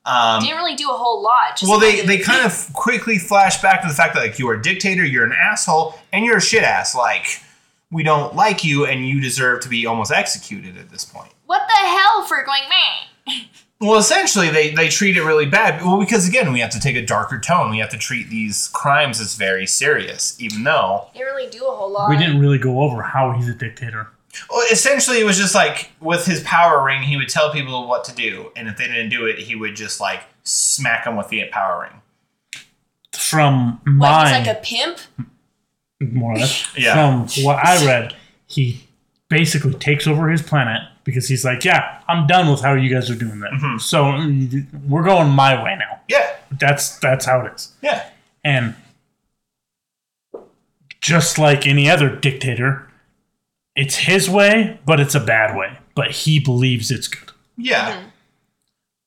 Um, Didn't really do a whole lot. Just well, they, they kind of quickly flash back to the fact that like you're a dictator, you're an asshole, and you're a shit ass. Like we don't like you, and you deserve to be almost executed at this point. What the hell for going meh? Well, essentially, they they treat it really bad. Well, because again, we have to take a darker tone. We have to treat these crimes as very serious, even though Didn't really do a whole lot. we didn't really go over how he's a dictator. well, essentially it was just like with his power ring, he would tell people what to do, and if they didn't do it, he would just like smack them with the power ring. From What, my he's like a pimp? more or less. Yeah. From what I read, he basically takes over his planet because he's like, yeah, I'm done with how you guys are doing that. Mm-hmm. So mm, we're going my way now. Yeah, That's that's how it is. yeah, And just like any other dictator, it's his way, but it's a bad way. But he believes it's good. yeah.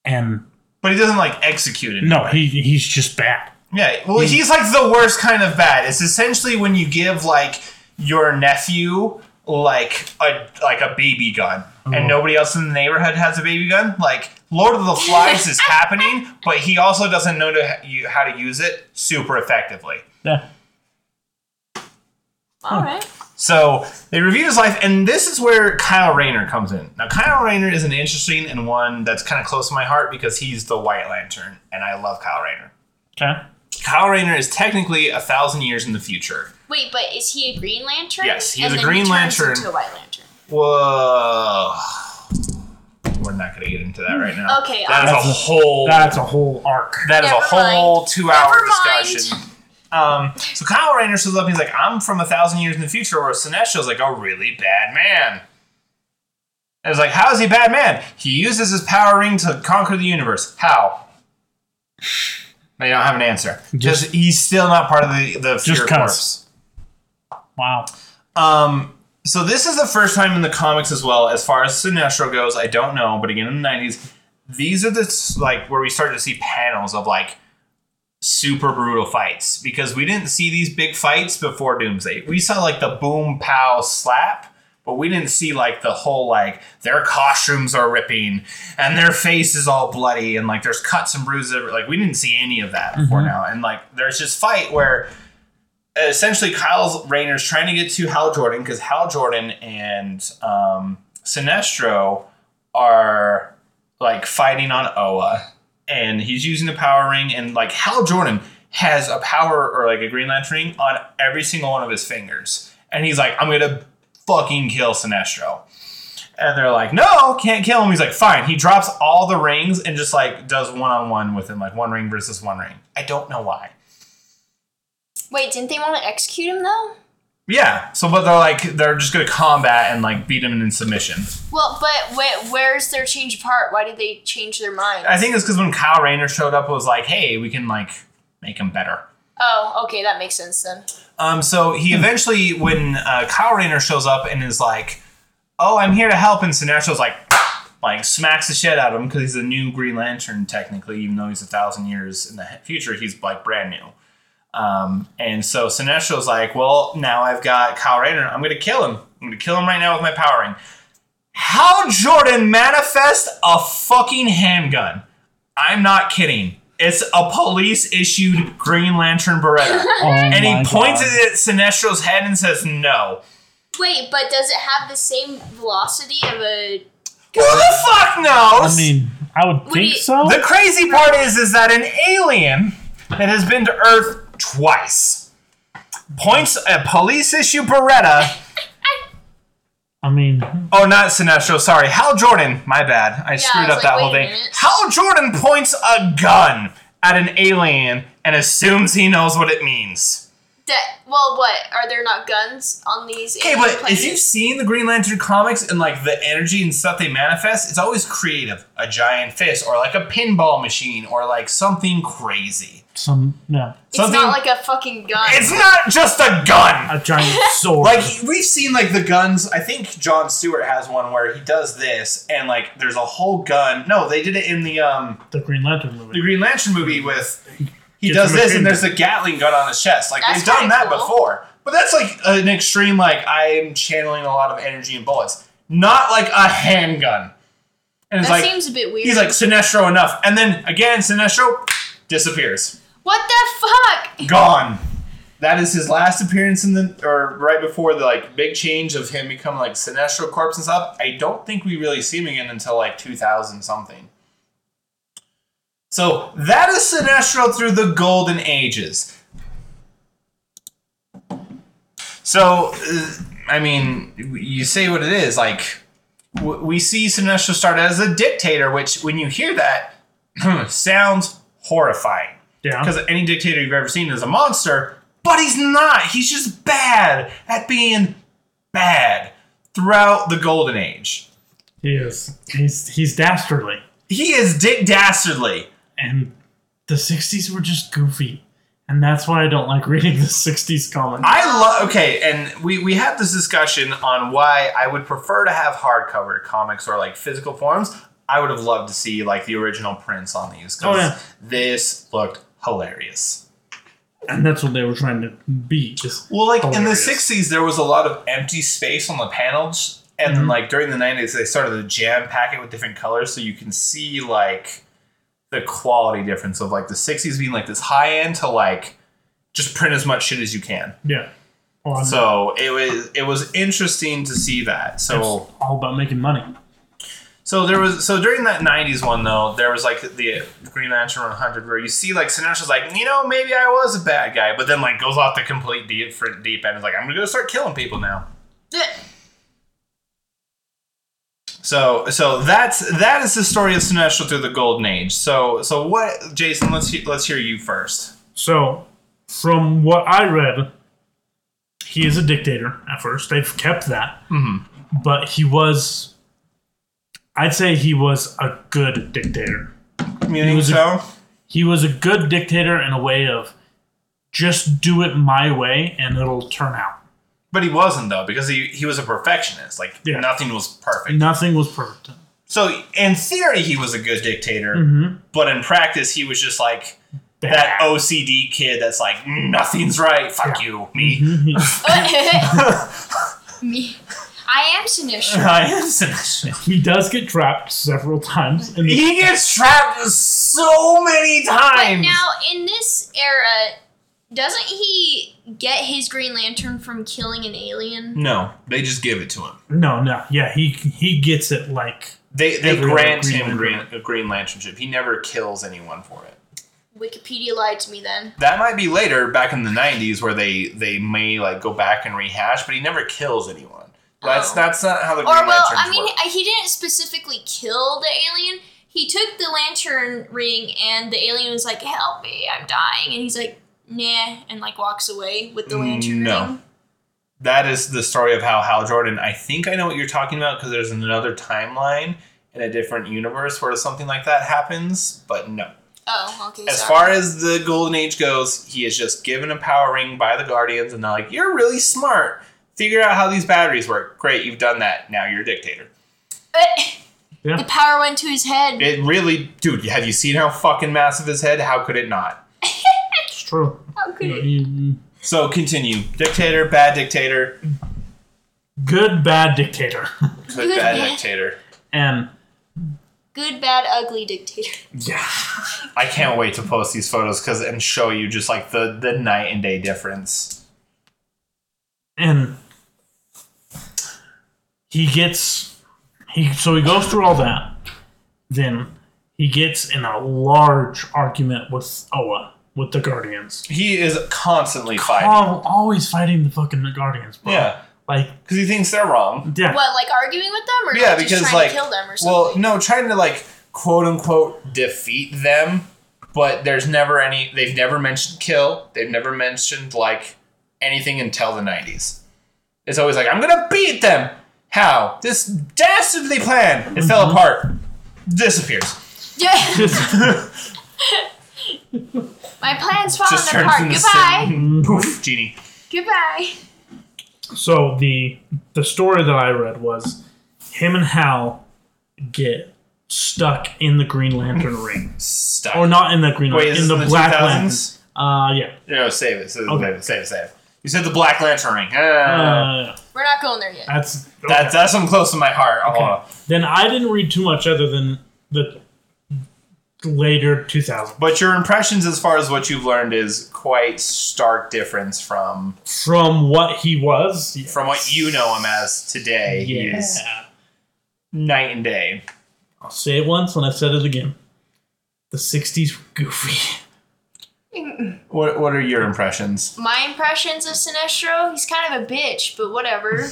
And But he doesn't like execute it. no, he he's just bad. Yeah, well, he's like the worst kind of bad. It's essentially when you give like your nephew like a like a baby gun, Oh. and nobody else in the neighborhood has a baby gun. Like Lord of the Flies is happening, but he also doesn't know to ha- you- how to use it super effectively. Yeah. All right. So they review his life, and this is where Kyle Rayner comes in. Now, Kyle Rayner is an interesting and one that's kind of close to my heart because he's the White Lantern, and I love Kyle Rayner. Okay. Kyle Rayner is technically a thousand years in the future. Wait, but is he a Green Lantern? Yes, he's And a Green he Lantern. Into a White Lantern. Whoa. We're not going to get into that right now. Okay, That is a whole. That's a whole arc. that is a whole mind. two-hour Never mind. discussion. Um, so Kyle Rayner shows up. He's like, "I'm from a thousand years in the future." Where is like, "A really bad man." And it's like, "How is he a bad man? He uses his power ring to conquer the universe. How?" They don't have an answer. Just, Just- he's still not part of the the Just Fear 'cause. Corps. Wow. Um, so this is the first time in the comics as well, as far as Sinestro goes. I don't know, but again in the nineties, these are the like where we started to see panels of like super brutal fights because we didn't see these big fights before Doomsday. We saw like the boom pow slap. But we didn't see like the whole like their costumes are ripping and their face is all bloody and like there's cuts and bruises. Like we didn't see any of that before mm-hmm. now. And like there's this fight where essentially Kyle Rayner's trying to get to Hal Jordan because Hal Jordan and um, Sinestro are like fighting on Oa, and he's using the power ring, and like Hal Jordan has a power or like a Green Lantern ring on every single one of his fingers, and he's like, I'm gonna fucking kill Sinestro. And they're like, no, can't kill him. He's like, fine. He drops all the rings and just like does one on one with him, like one ring versus one ring. I don't know why. Wait, didn't they want to execute him though? Yeah. So, but they're like they're just gonna combat and like beat him in submission. Well, but wait, where's their change of heart? Why did they change their mind? I think it's because when Kyle Rayner showed up, it was like, hey, we can like make him better. Oh, okay, that makes sense then. Um. So he eventually, when uh, Kyle Rayner shows up and is like, oh, I'm here to help, and Sinestro's like, like smacks the shit out of him because he's a new Green Lantern technically, even though he's a thousand years in the future, he's like brand new. Um, and so Sinestro's like, well, now I've got Kyle Rayner. I'm going to kill him. I'm going to kill him right now with my power ring. Hal Jordan manifest a fucking handgun. I'm not kidding. It's a police issued Green Lantern Beretta. Oh and he points God. it at Sinestro's head and says, no. Wait, but does it have the same velocity of a? Who the fuck knows? I mean, I would Would think he- so. the crazy part is, is that an alien that has been to Earth twice points a police issue Beretta I mean, hmm. Oh, not Sinestro. Sorry, Hal Jordan. My bad. I screwed I was up like, that wait whole a thing. minute. Hal Jordan points a gun at an alien and assumes he knows what it means. That well, what are there not guns on these? Okay, alien but if planets? you've seen the Green Lantern comics and like the energy and stuff they manifest, it's always creative. A giant fist, or like a pinball machine, or like something crazy. Some no, it's something- not like a fucking gun. It's not just a gun. a giant sword. Like we've seen like the guns. I think John Stewart has one where he does this, and like there's a whole gun. No, they did it in the um the Green Lantern movie. the movie. Green Lantern movie with he Gets does a this and there's a Gatling gun on his chest. Like That's we've done kinda that cool. before. But that's like an extreme like I am channeling a lot of energy and bullets. Not like a handgun. And it's that like seems a bit weird. he's like Sinestro enough. And then again Sinestro disappears. What the fuck? Gone. That is his last appearance in the or right before the like big change of him becoming like Sinestro Corpse and stuff. I don't think we really see him again until like 2000 something. So that is Sinestro through the golden ages. So, uh, I mean, you say what it is. Like, we see Sinestro start as a dictator, which, when you hear that, sounds horrifying. Yeah, Because any dictator you've ever seen is a monster, but he's not. He's just bad at being bad throughout the Golden Age. he is. He's he's dastardly, He is Dick Dastardly. and the '60s were just goofy, and that's why I don't like reading the '60s comics. I love. Okay, and we we had this discussion on why I would prefer to have hardcover comics or like physical forms. I would have loved to see like the original prints on these. 'cause Oh, yeah. this looked hilarious. and that's what they were trying to be. Just Well, like in the '60s, there was a lot of empty space on the panels, and then mm-hmm. like during the '90s, they started to jam pack it with different colors, so you can see like the quality difference of like the '60s being like this high end to like just print as much shit as you can. yeah. Oh, well, I'm- So it was it was interesting to see that. it's So all about making money. So there was so during that '90s one though, there was like the Green Lantern 100 where you see like Sinestro's like, you know, maybe I was a bad guy, but then like goes off the complete deep deep end. Is like, I'm gonna go start killing people now. Yeah. So so that's that is the story of Sinestro through the Golden Age. So so what, Jason? Let's he- let's hear you first. So, from what I read, he is a dictator at first. They've kept that. Mm-hmm. But he was, I'd say he was a good dictator. You think was a- so? He was a good dictator in a way of just do it my way and it'll turn out. But he wasn't though because he he was a perfectionist. Like Yeah. nothing was perfect. Nothing was perfect. So in theory, he was a good dictator, Mm-hmm. but in practice, he was just like that OCD kid that's like nothing's right. Fuck Yeah. you, me. Me. I am Sinestro. I am Sinestro. he does get trapped several times. In the, He gets trapped so many times. But times. now, in this era, doesn't he get his Green Lantern from killing an alien? no, they just give it to him. no, no, yeah, he he gets it like They they grant other Green him green, Lantern. a Green Lanternship. He never kills anyone for it. Wikipedia lied to me then. That might be later, back in the '90s, where they they may like go back and rehash, but he never kills anyone. That's Oh. that's not how the Green Or, well, Lanterns I mean, work. he didn't specifically kill the alien. He took the lantern ring, and the alien was like, "Help me, I'm dying," and he's like, "Nah," and like walks away with the lantern mm, No. ring. that is the story of how Hal Jordan. I think I know what you're talking about because there's another timeline in a different universe where something like that happens. But no, Oh, okay. as sorry. far as the Golden Age goes, he is just given a power ring by the Guardians, and they're like, "You're really smart. Figure out how these batteries work. Great, you've done that. Now you're a dictator." Yeah. the power went to his head. It really, dude. Have you seen how fucking massive his head? How could it not? it's true. How could You know, it? he- So continue. Dictator, bad dictator, good bad dictator, good Good bad bad. dictator. and Good, bad, ugly dictator. Yeah, I can't wait to post these photos because and show you just like the the night and day difference. and he gets he so he goes through all that then he gets in a large argument with oa with the guardians He is constantly fighting. Al- always fighting the fucking guardians bro. Yeah, like because he thinks they're wrong. yeah What, like arguing with them, or Yeah, like, just because trying like, to kill them, or something? well, no, trying to like quote unquote defeat them, but there's never any. They've never mentioned kill. They've never mentioned like anything until the 90s. It's always like, I'm gonna beat them! How? This dastardly plan! It fell apart. Disappears. Yeah. My plan's falling Just turns apart. into Goodbye. Sim- Poof, genie. Goodbye. So the the story that I read was him and Hal get stuck in the Green Lantern ring, Stop. or not in the Green Wait, Lantern, is in this the, in the Black 2000s? Lantern. Uh, yeah. No, save it. Save it, Okay. save it, save it, save it. You said the Black Lantern ring. Uh, Uh, We're not going there yet. that's okay. that's, that's something close to my heart. Okay. Then I didn't read too much other than the later 2000 But your impressions as far as what you've learned is quite stark difference from from what he was. yes. from what you know him as today. He Yeah. is night and day. I'll say it once and I said it again. The 60s were goofy. What What are your impressions? My impressions of Sinestro, he's kind of a bitch, but whatever.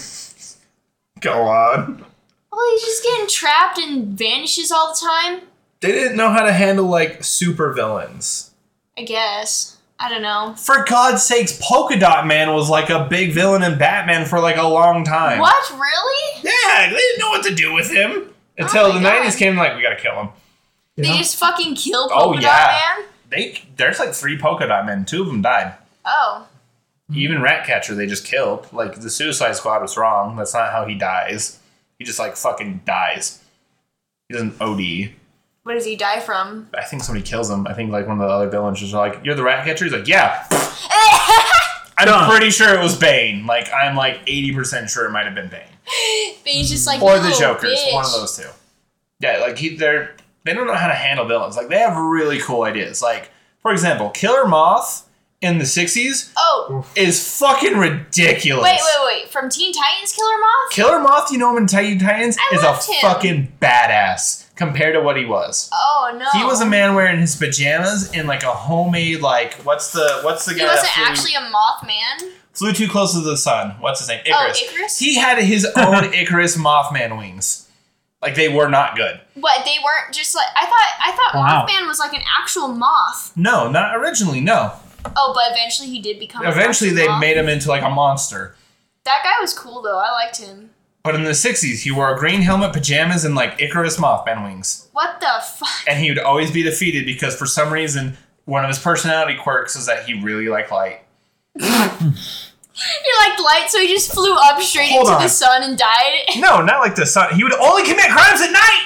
Go on. well, he's just getting trapped and vanishes all the time. They didn't know how to handle like super villains. I guess. I don't know. For God's sakes, Polka Dot Man was like a big villain in Batman for like a long time. What? Really? Yeah, they didn't know what to do with him oh until Oh the God. '90s came. Like, we gotta kill him. They Yeah. just fucking killed Oh, yeah. Dot Man? They there's like three Polka Dot Men. Two of them died. Oh. Even Ratcatcher, they just killed. Like the Suicide Squad was wrong. That's not how he dies. He just like fucking dies. He doesn't OD. What does he die from? I think somebody kills him. I think like one of the other villains is like, "You're the Ratcatcher." He's like, "Yeah." I'm Done. pretty sure it was Bane. Like I'm like 80 percent sure it might have been Bane But he's just like, or "You the Joker's. bitch." One of those two. Yeah, like he, they're they don't know how to handle villains. Like they have really cool ideas. Like for example, Killer Moth in the 60s Oh, is fucking ridiculous. wait, wait, wait. From Teen Titans Killer Moth? Killer Moth, you know him in Teen Titans, I is a loved him. fucking badass compared to what he was. Oh, no. He was a man wearing his pajamas in like a homemade like what's the what's the guy He wasn't flew, actually a Mothman. flew too close to the sun? What's his name? Oh, Icarus. Oh, Icarus? He had his own Icarus Mothman wings. Like they were not good. What, they weren't just like. I thought I thought Wow. Mothman was like an actual moth. No, not originally. No. Oh, but eventually he did become. Eventually, actual they moth. made him into like a monster. That guy was cool though. I liked him. But in the '60s, he wore a green helmet, pajamas, and like Icarus Mothman wings. What the fuck? And he would always be defeated because for some reason, one of his personality quirks is that he really liked light. He liked light, so he just flew up straight Hold into on. the sun and died. No, not like the sun. He would only commit crimes at night.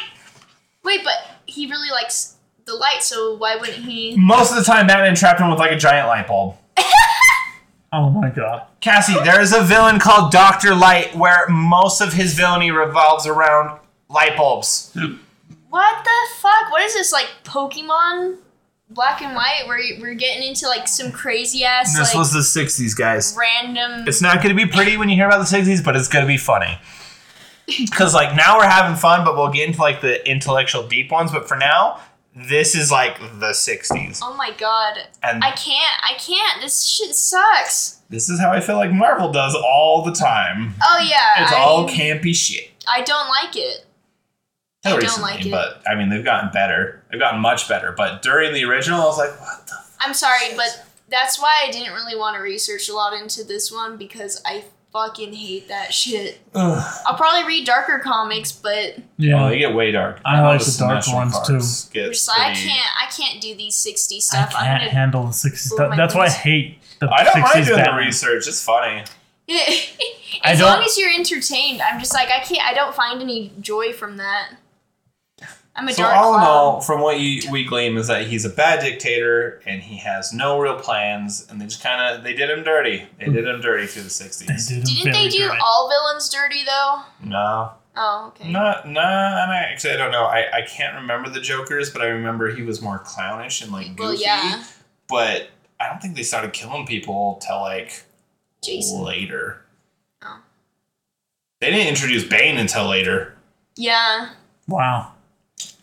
Wait, but he really likes the light, so why wouldn't he? Most of the time, Batman trapped him with like a giant light bulb. Oh my god. Cassie, there is a villain called Doctor Light where most of his villainy revolves around light bulbs. What the fuck? What is this like Pokemon Black and White? Where you- we're getting into like some crazy ass This like was the '60s, guys. random. It's not going to be pretty when you hear about the 60s, but it's going to be funny. Because, like, now we're having fun, but we'll get into, like, the intellectual deep ones. But for now, this is, like, the 60s. Oh my god! And I can't. I can't. This shit sucks. this is how I feel like Marvel does all the time. Oh yeah. It's I, all campy shit. I don't like it. Till I don't recently, like it. But, I mean, they've gotten better. They've gotten much better. But during the original, I was like, what the f- I'm sorry, but that's why I didn't really want to research a lot into this one because I fucking hate that shit. Ugh. I'll probably read darker comics, but Yeah. Oh, they get way dark. I All like the the dark Sinestro ones, cards too. get just like, I can't. I can't do these 60 stuff. I'm can't gonna. handle the 60s. That- my that's why I hate the I don't 60s mind doing the research. It's funny. as long as you're entertained, I'm just like I can't. I don't find any joy from that. I'm a So dark all in all, from what you, we glean is that he's a bad dictator and he has no real plans, and they just kind of they did him dirty. They did him dirty through the '60s. Did Didn't they do dirty. all villains dirty though? No, Oh, okay. not nah. And I actually I don't know. I, I can't remember the Jokers, but I remember he was more clownish and like goofy. well, yeah, But I don't think they started killing people till like Jason. later. Oh. They didn't introduce Bane until later. Yeah. Wow.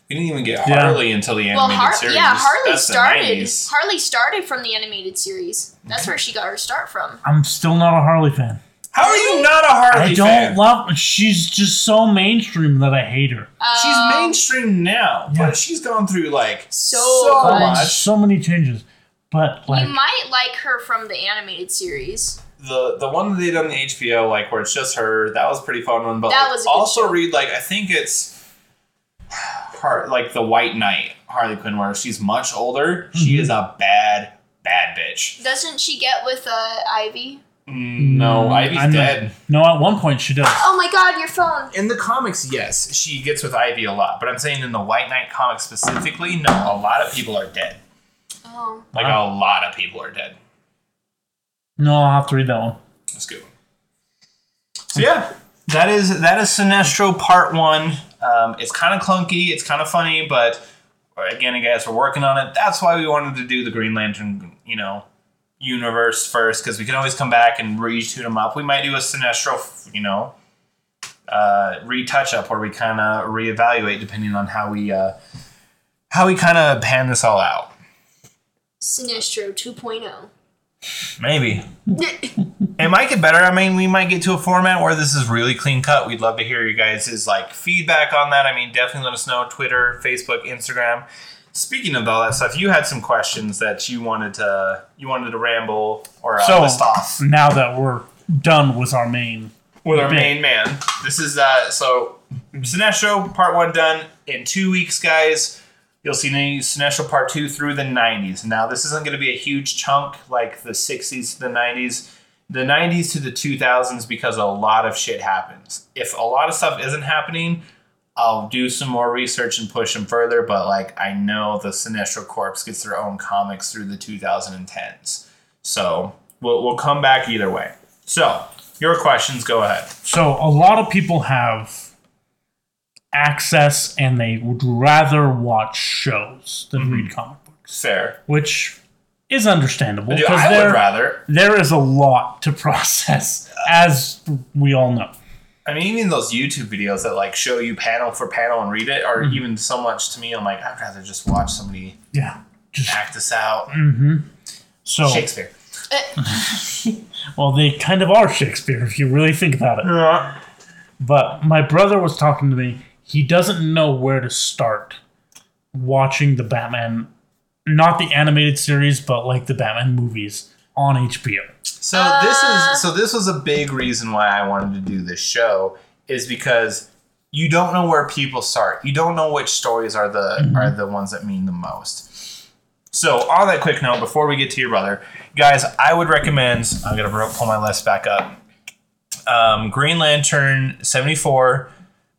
We didn't even get Yeah. Harley until the Well, animated Har- series. yeah, Harley That's started. Harley started from the animated series. That's where she got her start from. I'm still not a Harley fan. How are you not a Harley fan? I don't fan? love. She's just so mainstream that I hate her. She's Um, mainstream now, Yeah. but she's gone through like So so much. much. So many changes, but like you might like her from the animated series. the the one that they did on the HBO, like where it's just her, that was a pretty fun one. But That like, was a good also show. read like I think it's her like the White Knight Harley Quinn, where she's much older. She Mhm. is a bad bad bitch. Doesn't she get with uh, Ivy? Mm, No, Mm, Ivy's I'm not- dead. No, at one point she does. Oh my god, your phone. In the comics, yes, she gets with Ivy a lot. But I'm saying in the White Knight comics specifically, no, a lot of people are dead. Oh. Like Wow. a lot of people are dead. No, I'll have to read that one. That's good. So yeah, that is that is Sinestro Part One. Um, it's kind of clunky. It's kind of funny, but again, guys, we're working on it. That's why we wanted to do the Green Lantern, you know, universe first, because we can always come back and retune them up. We might do a Sinestro, you know, uh, retouch up where we kind of reevaluate depending on how we uh, how we kind of pan this all out. Sinestro 2.0. Maybe. It might get better. I mean, we might get to a format where this is really clean cut. We'd love to hear you guys' like feedback on that. I mean, definitely let us know. Twitter, Facebook, Instagram. Speaking of all that stuff, you had some questions that you wanted to you wanted to ramble or uh, So list off now that we're done with our main, with our main man. This is uh so Sinestro part one done in two weeks, guys. You'll see the Sinestro part two through the '90s. Now this isn't going to be a huge chunk like the '60s to the '90s, the '90s to the 2000s because a lot of shit happens. If a lot of stuff isn't happening, I'll do some more research and push them further. But like I know the Sinestro Corps gets their own comics through the 2010s, so we'll we'll come back either way. So your questions, go ahead. so a lot of people have access and they would rather watch shows than mm-hmm. read comic books, Fair. which is understandable because I would there rather. there is a lot to process, as we all know. I mean, even those YouTube videos that like show you panel for panel and read it are mm-hmm. even so much to me. I'm like, I'd rather just watch somebody Yeah, just act this out. Mm-hmm. so Shakespeare. well, they kind of are Shakespeare if you really think about it. Yeah. But my brother was talking to me. He doesn't know where to start watching the Batman, not the animated series, but like the Batman movies on HBO. So this is so this was a big reason why I wanted to do this show is because you don't know where people start. You don't know which stories are the are the ones that mean the most. So on that quick note, before we get to your brother, guys, I would recommend. I'm gonna pull my list back up. Um, Green Lantern seventy four,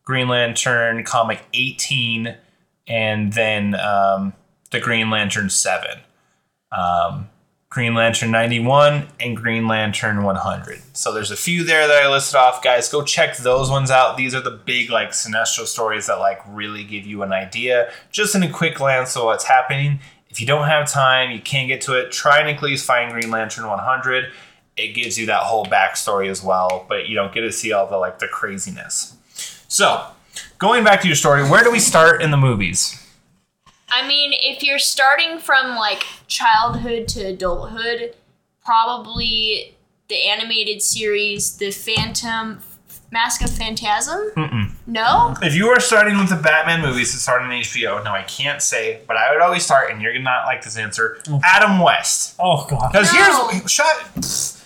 Green Lantern comic eighteen, and then um, the Green Lantern seven. Um, Green Lantern 91 and Green Lantern 100. So there's a few there that I listed off. Guys, go check those ones out. These are the big like Sinestro stories that like really give you an idea just in a quick glance of what's happening. If you don't have time, you can't get to it, try and at least find Green Lantern 100. It gives you that whole backstory as well, but you don't get to see all the like the craziness. So, going back to your story, where do we start in the movies? I mean, if you're starting from like childhood to adulthood, probably the animated series, The Phantom Mask of Phantasm? Mm-mm. No? If you are starting with the Batman movies to start on HBO, no, I can't say, but I would always start, and you're gonna not like this answer. Mm. Adam West, Oh God! because No. here's shut.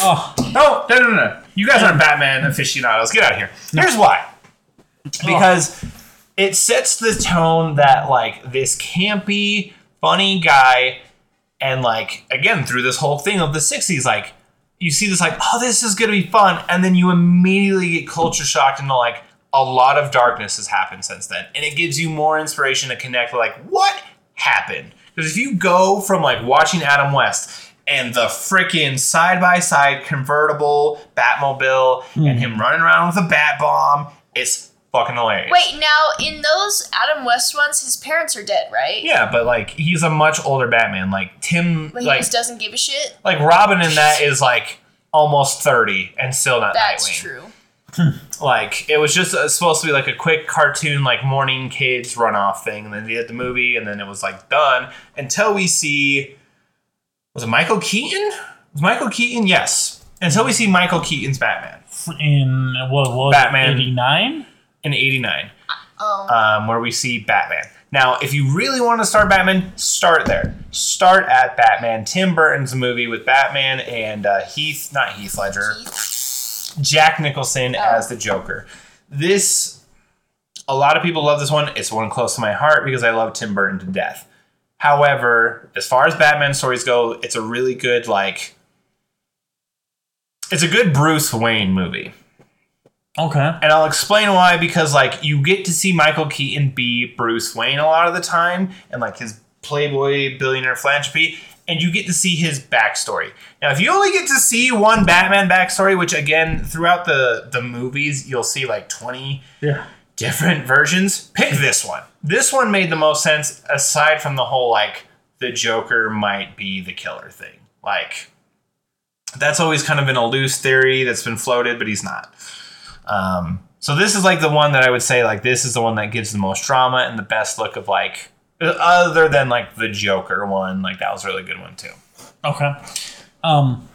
Oh, No, no, no, no. You guys aren't Batman aficionados. Get out of here. Here's why. Oh. Because it sets the tone that like this campy, funny guy, and like again through this whole thing of the '60s, like you see this like, oh, this is gonna be fun, and then you immediately get culture shocked into like a lot of darkness has happened since then, and it gives you more inspiration to connect like what happened. Because if you go from like watching Adam West and the freaking side by side convertible Batmobile and him running around with a bat bomb, it's fucking hilarious. Wait, now in those Adam West ones, his parents are dead, right? Yeah, but like he's a much older Batman. Like Tim, But he like just doesn't give a shit? like Robin in that is like almost thirty and still not That's Nightwing. true. Like it was just uh, supposed to be like a quick cartoon, like morning kids runoff thing, and then they did the movie, and then it was like done until we see. Was it Michael Keaton? Was Michael Keaton? Yes. Until we see Michael Keaton's Batman in what was Batman. eighty nine? in '89. Oh. um, where we see Batman. Now, if you really want to start Batman, start there. Start at Batman, Tim Burton's movie with Batman and uh, Heath, not Heath Ledger, Jack Nicholson as the Joker. This, a lot of people love this one. It's one close to my heart because I love Tim Burton to death. However, as far as Batman stories go, it's a really good like. It's a good Bruce Wayne movie. Okay. And I'll explain why because like you get to see Michael Keaton be Bruce Wayne a lot of the time and like his playboy billionaire philanthropy and you get to see his backstory. Now if you only get to see one Batman backstory, which again throughout the the movies you'll see like 20 Yeah. Different versions, pick this one. This one made the most sense aside from the whole like the Joker might be the killer thing. Like that's always kind of been a loose theory that's been floated, but he's not. Um, so this is like the one that I would say like this is the one that gives the most drama and the best look of like other than like the Joker one, like that was a really good one too. Okay. Um.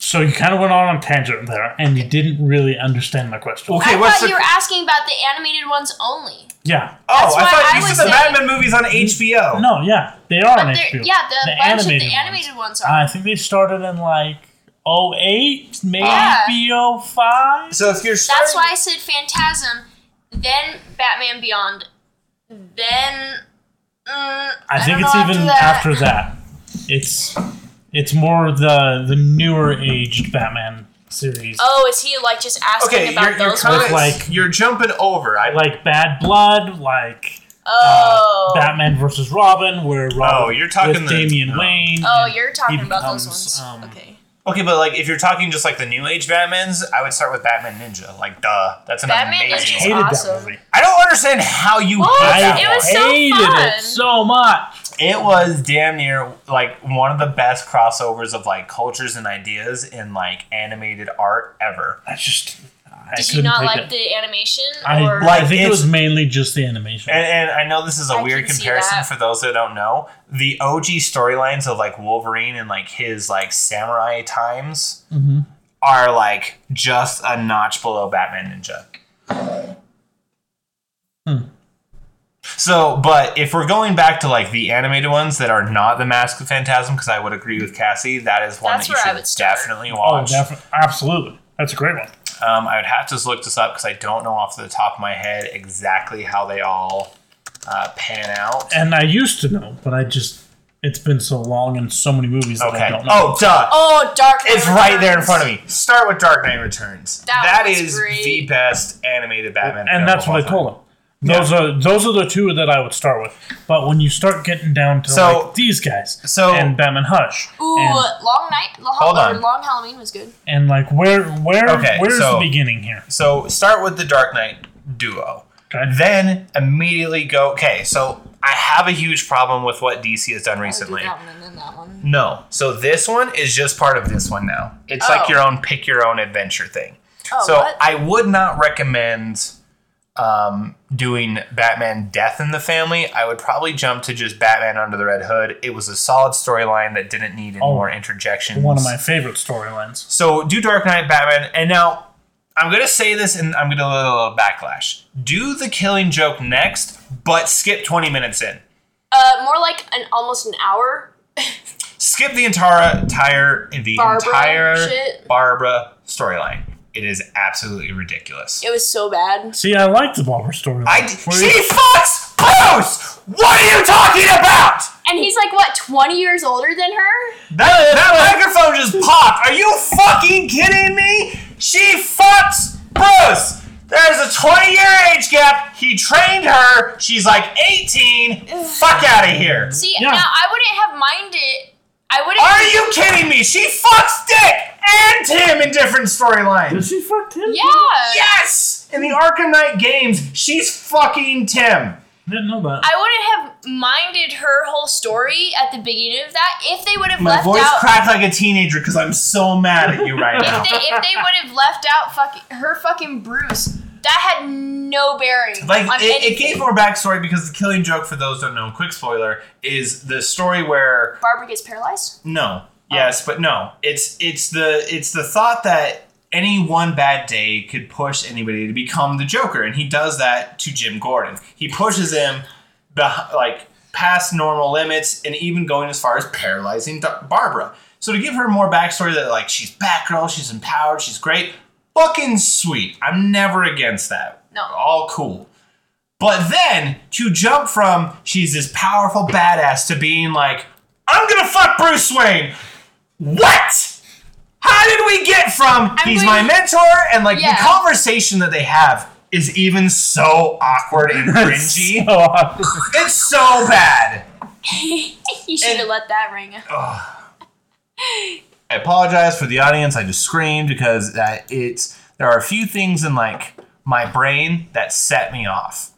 So you kind of went on a tangent there, and you didn't really understand my question. Okay, I what's thought the you were asking about the animated ones only. Yeah. Oh, That's I why thought I you was said the saying- Batman movies on HBO. No, yeah, they are on But HBO. they're- yeah, the, The bunch animated of the ones. animated ones are. I think they started in like 08, maybe Yeah. 05. So if you're That's why I said Phantasm, then Batman Beyond, then. Mm, I, I think don't it's know even that. after that. It's it's more the the newer aged Batman series, Oh, is he like just asking Okay, about you're, you're those kind ones? of Like- like you're jumping over. I like Bad Blood, like oh, Batman versus Robin, where Robin Oh, you're talking with the- Damian no. Wayne. oh, and you're talking he about those ones. um, okay, Okay, but like if you're talking just like the new age Batmans, I would start with Batman Ninja. Like, duh, that's an Batman amazing. Ninja's hated one. awesome. that movie. I don't understand how you What? hate that It one. was so hated fun. it so much. It was damn near like one of the best crossovers of like cultures and ideas in like animated art ever. I just I did you couldn't not take like it. the animation? I, or I think it was mainly just the animation. And, and I know this is a I weird comparison for those that don't know. The OG storylines of like Wolverine and like his like samurai times Mm-hmm. are like just a notch below Batman Ninja. Hmm. So, but if we're going back to like the animated ones that are not the Mask of Phantasm, because I would agree with Cassie, that is one That's that you should would start. definitely oh, watch. definitely, absolutely, that's a great one. Um, I would have to look this up because I don't know off the top of my head exactly how they all uh, pan out. And I used to know, but I just it's been so long and so many movies that I don't know. Oh, duh. oh, Dark. Knight It's right there in front of me. Start with Dark Knight Returns. That that was is great. the best animated Batman. film and that's of what I told him. Those are those are the two that I would start with. But when you start getting down to So- like these guys so- and Batman Hush, Ooh, and, uh, Long Night. Long, Hold on. Long Halloween was good. and like where where Okay, where's so- the beginning here? So start with the Dark Knight duo. Okay. Then immediately go. Okay, so I have a huge problem with what DC has done recently. Do that one and then that one. No, so this one is just part of this one now. It's Oh. like your own pick your own adventure thing. Oh, so what? I would not recommend um, doing Batman Death in the Family. I would probably jump to just Batman Under the Red Hood. It was a solid storyline that didn't need any Oh, more interjections. One of my favorite storylines. So do Dark Knight Batman, and now I'm gonna say this, and I'm gonna get a little backlash. Do the Killing Joke next, but skip 20 minutes in. Uh, more like an almost an hour. Skip the entire entire the Barbara entire shit. Barbara storyline. It is absolutely ridiculous. It was so bad. See, I like the Barbara storyline. I d- she you- fucks Bruce. What are you talking about? And he's like what, twenty years older than her? That, that microphone just popped. Are you fucking kidding me? She fucks Bruce. There's a 20 year age gap. He trained her. She's like 18. Fuck out of here. See, Yeah. now I wouldn't have minded. I wouldn't. Are you kidding me? She fucks Dick and Tim in different storylines. Did she fuck Tim? Yeah. Yes! In the Arkham Knight games, she's fucking Tim. Didn't know that. I wouldn't have minded her whole story at the beginning of that if they would have left out. My left voice out. cracked like a teenager because I'm so mad at you right now. if they if they would have left out fucking her fucking Bruce, that had no bearing Like on it, it anything. gave more backstory because the Killing Joke, for those who don't know, quick spoiler, is the story where Barbara gets paralyzed. no, yes, but no, it's it's the it's the thought that any one bad day could push anybody to become the Joker, and he does that to Jim Gordon. He pushes him beh- like past normal limits, and even going as far as paralyzing Barbara. So to give her more backstory that like she's Batgirl, she's empowered, she's great, fucking sweet. I'm never against that. No. all cool. But then to jump from she's this powerful badass to being like, I'm gonna fuck Bruce Wayne. What? How did we get from he's going- my mentor and like Yeah. the conversation that they have is even so awkward and cringy. So awkward. it's so bad. you should have let that ring. I apologize for the audience. I just screamed because that it's there are a few things in like my brain that set me off.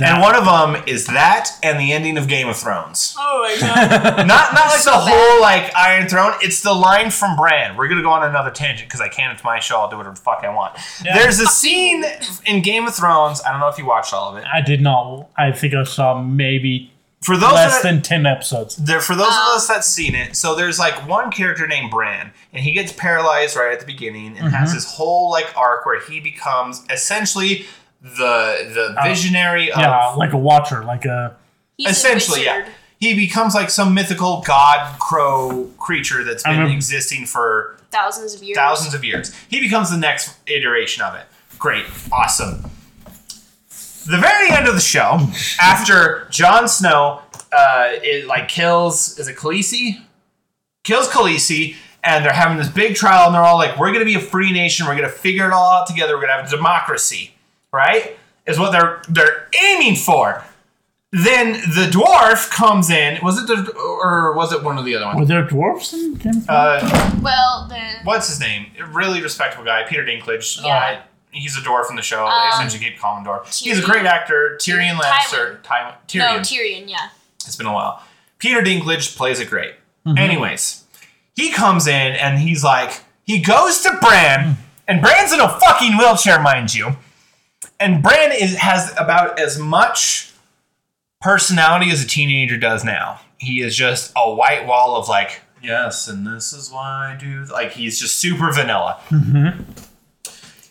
And one of them is that and the ending of Game of Thrones. Oh my god. Not not like So the bad. whole like Iron Throne. It's the line from Bran. We're gonna go on another tangent because I can. It's my show. I'll do whatever the fuck I want. There's a scene in Game of Thrones. I don't know if you watched all of it. I did not. I think I saw maybe For those less that, than ten episodes. there for those Um, of us that's seen it, so there's like one character named Bran, and he gets paralyzed right at the beginning, and has this whole like arc where he becomes essentially the the visionary of Yeah, like a watcher, like a He's a essentially yeah. He becomes like some mythical god crow creature that's been remember- existing for Thousands of years. thousands of years. He becomes the next iteration of it. Great, awesome. The very end of the show, after Jon Snow, uh, it like kills is it Khaleesi? Kills Khaleesi, and they're having this big trial, and they're all like, "We're gonna be a free nation. We're gonna figure it all out together. We're gonna have a democracy." Right? Is what they're they're aiming for. Then the dwarf comes in. Was it the or was it one of the other ones? were there dwarfs in Game? Uh, Well, the what's his name? A really respectable guy, Peter Dinklage. Yeah. Uh, he's a dwarf in the show. they Um, essentially keep calling him dwarf. He's a great actor. Tyrion Lannister. Ty- Tyrion. no Tyrion. Yeah. it's been a while. Peter Dinklage plays it great. Anyways, he comes in and he's like, he goes to Bran, and Bran's in a fucking wheelchair, mind you. And Bran is has about as much personality as a teenager does now. He is just a white wall of like, yes, and this is why I do. Like he's just super vanilla. Mm-hmm.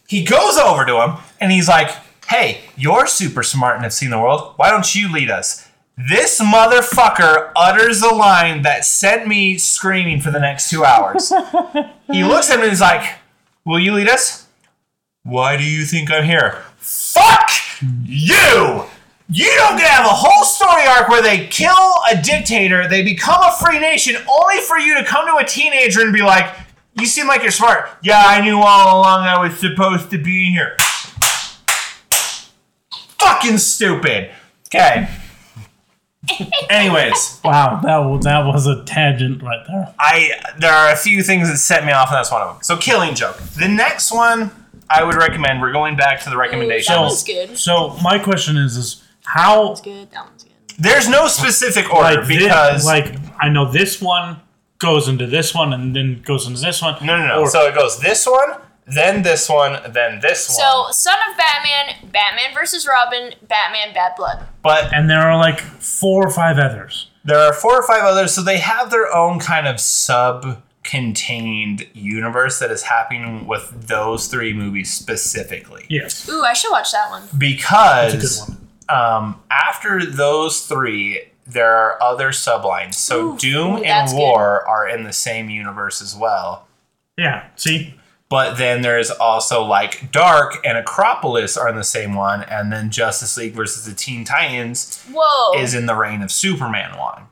He goes over to him and he's like, "Hey, you're super smart and have seen the world. Why don't you lead us?" This motherfucker utters a line that sent me screaming for the next two hours. he looks at him and he's like, "Will you lead us?" Why do you think I'm here? Fuck you! You don't get to have a whole story arc where they kill a dictator, they become a free nation, only for you to come to a teenager and be like, You seem like you're smart. Yeah, I knew all along I was supposed to be here. Fucking stupid. Okay. Anyways, wow, that was, that was a tangent right there. I there are a few things that set me off, and that's one of them. So, Killing Joke. The next one I would recommend. We're going back to the Ooh, recommendation. that was good. So my question is, is how That's good. That one's good. There's no specific order like thi- because like I know this one goes into this one and then goes into this one. no, no, no. Or- so it goes this one, then this one, then this one. So, Son of Batman, Batman versus Robin, Batman, Bad Blood. but and there are like four or five others. there are four or five others, so they have their own kind of sub-contained universe that is happening with those three movies specifically. Yes, Ooh, I should watch that one. Because it's a good one. um, after those three, there are other sublines. So Ooh, Doom ooh, and that's good. War are in the same universe as well. Yeah, see, But then there's also like Dark and Apokolips are in the same one, and then Justice League versus the Teen Titans Whoa. is in the Reign of Superman one.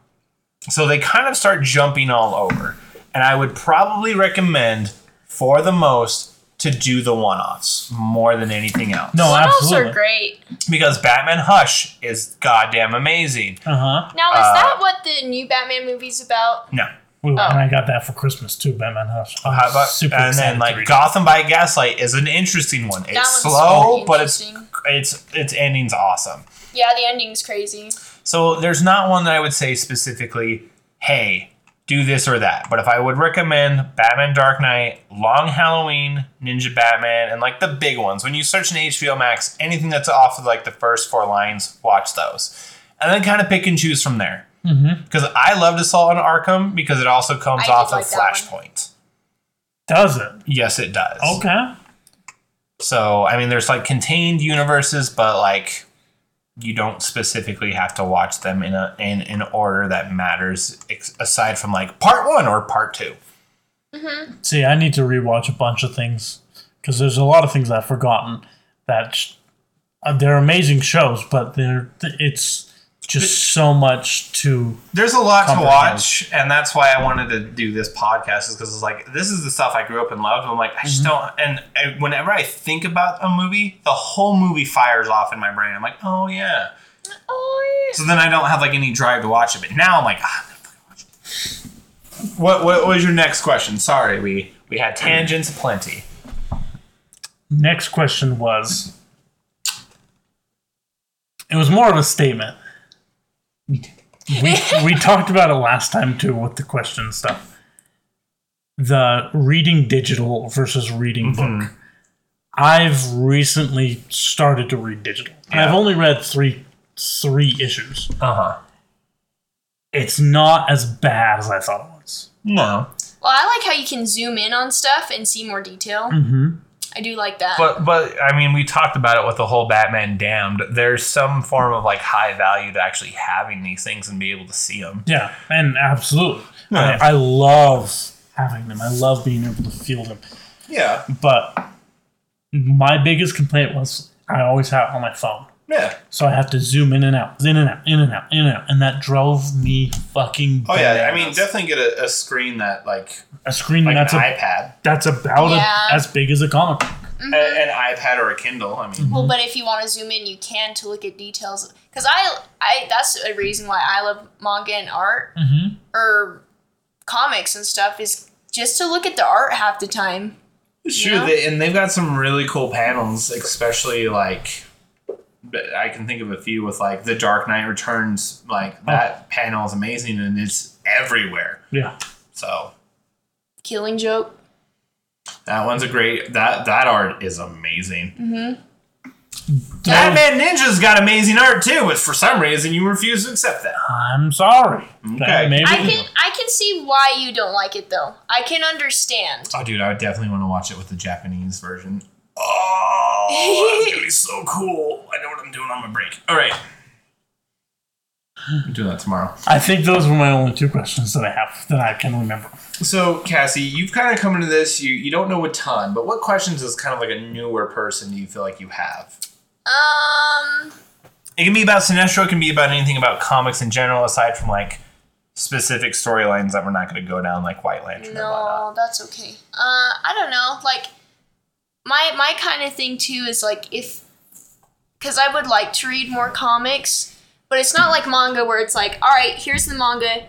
So they kind of start jumping all over. And I would probably recommend, for the most, to do the one offs more than anything else. no, One-offs absolutely. are great. Because Batman Hush is goddamn amazing. Uh huh. Now, is Uh, that what the new Batman movie's about? No. And Oh. I got that for Christmas too, Batman Hush. I'm How about, super and excited then to like read it. Gotham by Gaslight is an interesting one. It's one's slow, pretty but it's interesting. it's its ending's awesome. Yeah, the ending's crazy. So there's not one that I would say specifically, hey, do this or that. But if I would recommend Batman Dark Knight, Long Halloween, Ninja Batman, and like the big ones, when you search in HBO Max, anything that's off of like the first four lines, watch those. And then kind of pick and choose from there. Mm-hmm. Because I loved Assault on Arkham because it also comes I off like of that. Flashpoint. Does it? Yes, it does. Okay. So, I mean, there's like contained universes, but like you don't specifically have to watch them in a in an order that matters, ex- aside from like part one or part two. See, I need to rewatch a bunch of things because there's a lot of things I've forgotten. That sh- uh, they're amazing shows, but they're it's just so much to. There's a lot to watch, and that's why I wanted to do this podcast, is because it's like this is the stuff I grew up and loved. I'm like, I just don't. And I, whenever I think about a movie, the whole movie fires off in my brain. I'm like, oh yeah. Oh, yeah So then I don't have like any drive to watch it. But now I'm like, ah, I'm gonna watch it. What, what was your next question? Sorry, we we had tangents aplenty. Next question was. It was more of a statement. We we talked about it last time too with the question stuff. The reading digital versus reading book. I've recently started to read digital. And I've only read three three issues. Uh huh. It's not as bad as I thought it was. No, Well, I like how you can zoom in on stuff and see more detail. Mm-hmm. I do like that. but but I mean, we talked about it with the whole Batman Damned. There's some form of like high value to actually having these things and be able to see them. Yeah, and absolutely. Yeah. I, I love having them. I love being able to feel them. Yeah, But my biggest complaint was I always have it on my phone. Yeah. So I have to zoom in and out, in and out, in and out, in and out. And that drove me fucking Oh yeah. I mean, bananas. definitely get a, a screen that like a screen like that's an a, iPad, that's about a- Yeah. as big as a comic book. A- an iPad or a Kindle. I mean, well, but if you want to zoom in, you can to look at details. Because I, I, that's a reason why I love manga and art Mm-hmm. or comics and stuff is just to look at the art half the time. Sure, Yeah. they, and they've got some really cool panels, especially like but I can think of a few with like the Dark Knight Returns. Like that panel is amazing and it's everywhere. Yeah. So Killing Joke. that one's a great. That that art is amazing. Mm-hmm. Batman Ninja's got amazing art too, but for some reason you refuse to accept that. I'm sorry. Okay. Maybe. I can I can see why you don't like it though. I can understand. Oh, dude, I would definitely want to watch it with the Japanese version. Oh, that's gonna be so cool! I know what I'm doing on my break. All right, I'm doing that tomorrow. I think those were my only two questions that I have that I can remember. So, Cassie, you've kind of come into this. You you don't know a ton, but what questions as kind of like a newer person do you feel like you have? Um, It can be about Sinestro. It can be about anything about comics in general, aside from like specific storylines that we're not going to go down, like White Lantern and whatnot. no, that's okay. Uh, I don't know. Like, my my kind of thing too is like if, because I would like to read more comics, but it's not like manga where it's like, all right, here's the manga,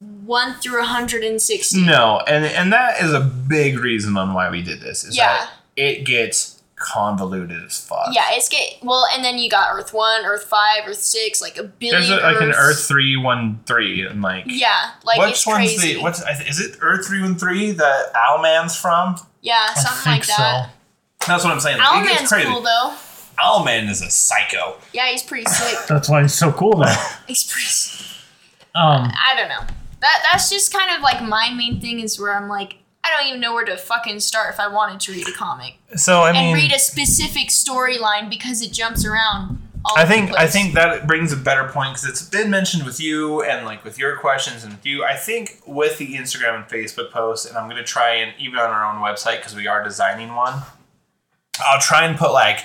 one through 160. No, and and that is a big reason on why we did this. Is Yeah. that it gets convoluted as fuck. Yeah, it's get well, and then you got Earth One, Earth Five, Earth Six, like a billion. There's a, like an Earth three one three and like Yeah, like which it's one's crazy. the what's is it Earth three one three that Owlman's from? yeah, I something think like that. That's what I'm saying. Like, it gets Owlman's crazy. cool though. Owlman is a psycho. Yeah, he's pretty sick. That's why he's so cool though. he's pretty. Sick. Um, I don't know. That that's just kind of like my main thing is where I'm like, I don't even know where to fucking start if I wanted to read a comic So I and mean, read a specific storyline because it jumps around. All I over the think I think that brings a better point because it's been mentioned with you and like with your questions and with you. I think with the Instagram and Facebook posts, and I'm gonna try and even on our own website because we are designing one. I'll try and put like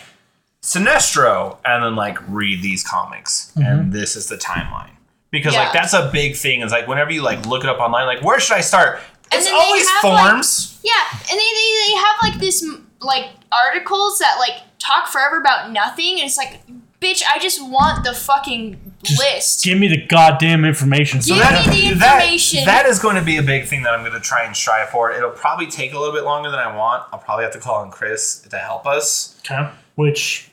Sinestro and then like read these comics and mm-hmm. this is the timeline because like that's a big thing. Is like whenever you like look it up online, like where should I start? It's then they always have, like- forms. Yeah, and they, they, they have like this like articles that like talk forever about nothing, and it's like, bitch, I just want the fucking list. give me the goddamn information. So Give that, me the that- information. that is going to be a big thing that I'm going to try and strive for. It'll probably take a little bit longer than I want. I'll probably have to call on Chris to help us. okay, which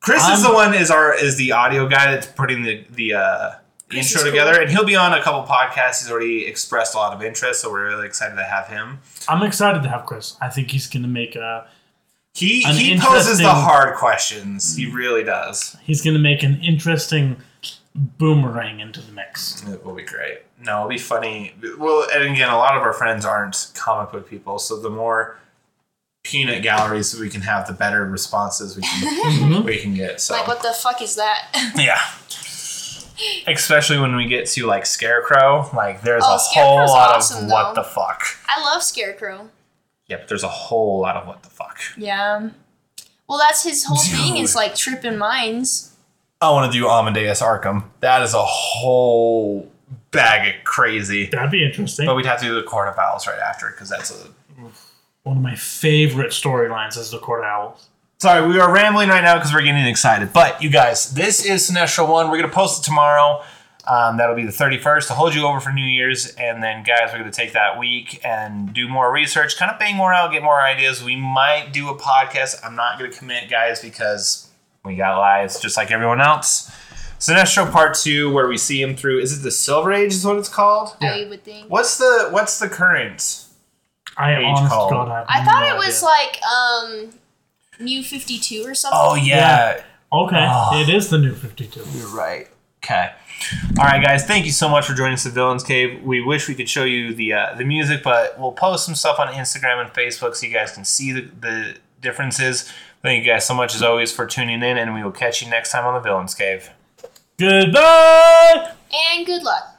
Chris is the one is our is the audio guy that's putting the the uh, Chris intro is together, cool. and he'll be on a couple podcasts. He's already expressed a lot of interest, so we're really excited to have him. I'm excited to have Chris. I think he's gonna make a He An he poses the hard questions. He really does. He's going to make an interesting boomerang into the mix. It will be great. No, it'll be funny. Well, and again, a lot of our friends aren't comic book people, so the more peanut galleries we can have, the better responses we can we can get. So Like, what the fuck is that? yeah. Especially when we get to like Scarecrow, like there's Oh, a whole lot awesome, of what though. the fuck. I love Scarecrow. Yep, there's a whole lot of what the fuck. Yeah. Well, that's his whole thing is like tripping minds. I want to do Amadeus Arkham. That is a whole bag of crazy. That'd be interesting. But we'd have to do the Court of Owls right after because that's a One of my favorite storylines is the Court of Owls. Sorry, we are rambling right now because we're getting excited. But you guys, this is Sinestro One. We're gonna post it tomorrow. Um, that'll be the 31st to hold you over for New Year's, and then guys, we're gonna take that week and do more research, kind of bang more out, get more ideas. We might do a podcast. I'm not gonna commit, guys, because we got lives just like everyone else. Sinestro Part Two, where we see him through. Is it the Silver Age? Is what it's called? I would think. What's the What's the current? I Age called. God have I no thought it idea. was like um, New Fifty Two or something. Oh yeah. Okay, Oh. it is the new 52. You're right. Okay. All right, guys. Thank you so much for joining us at Villains Cave. We wish we could show you the uh, the music, but we'll post some stuff on Instagram and Facebook so you guys can see the, the differences. Thank you guys so much as always for tuning in, and we will catch you next time on the Villains Cave. Goodbye! And good luck.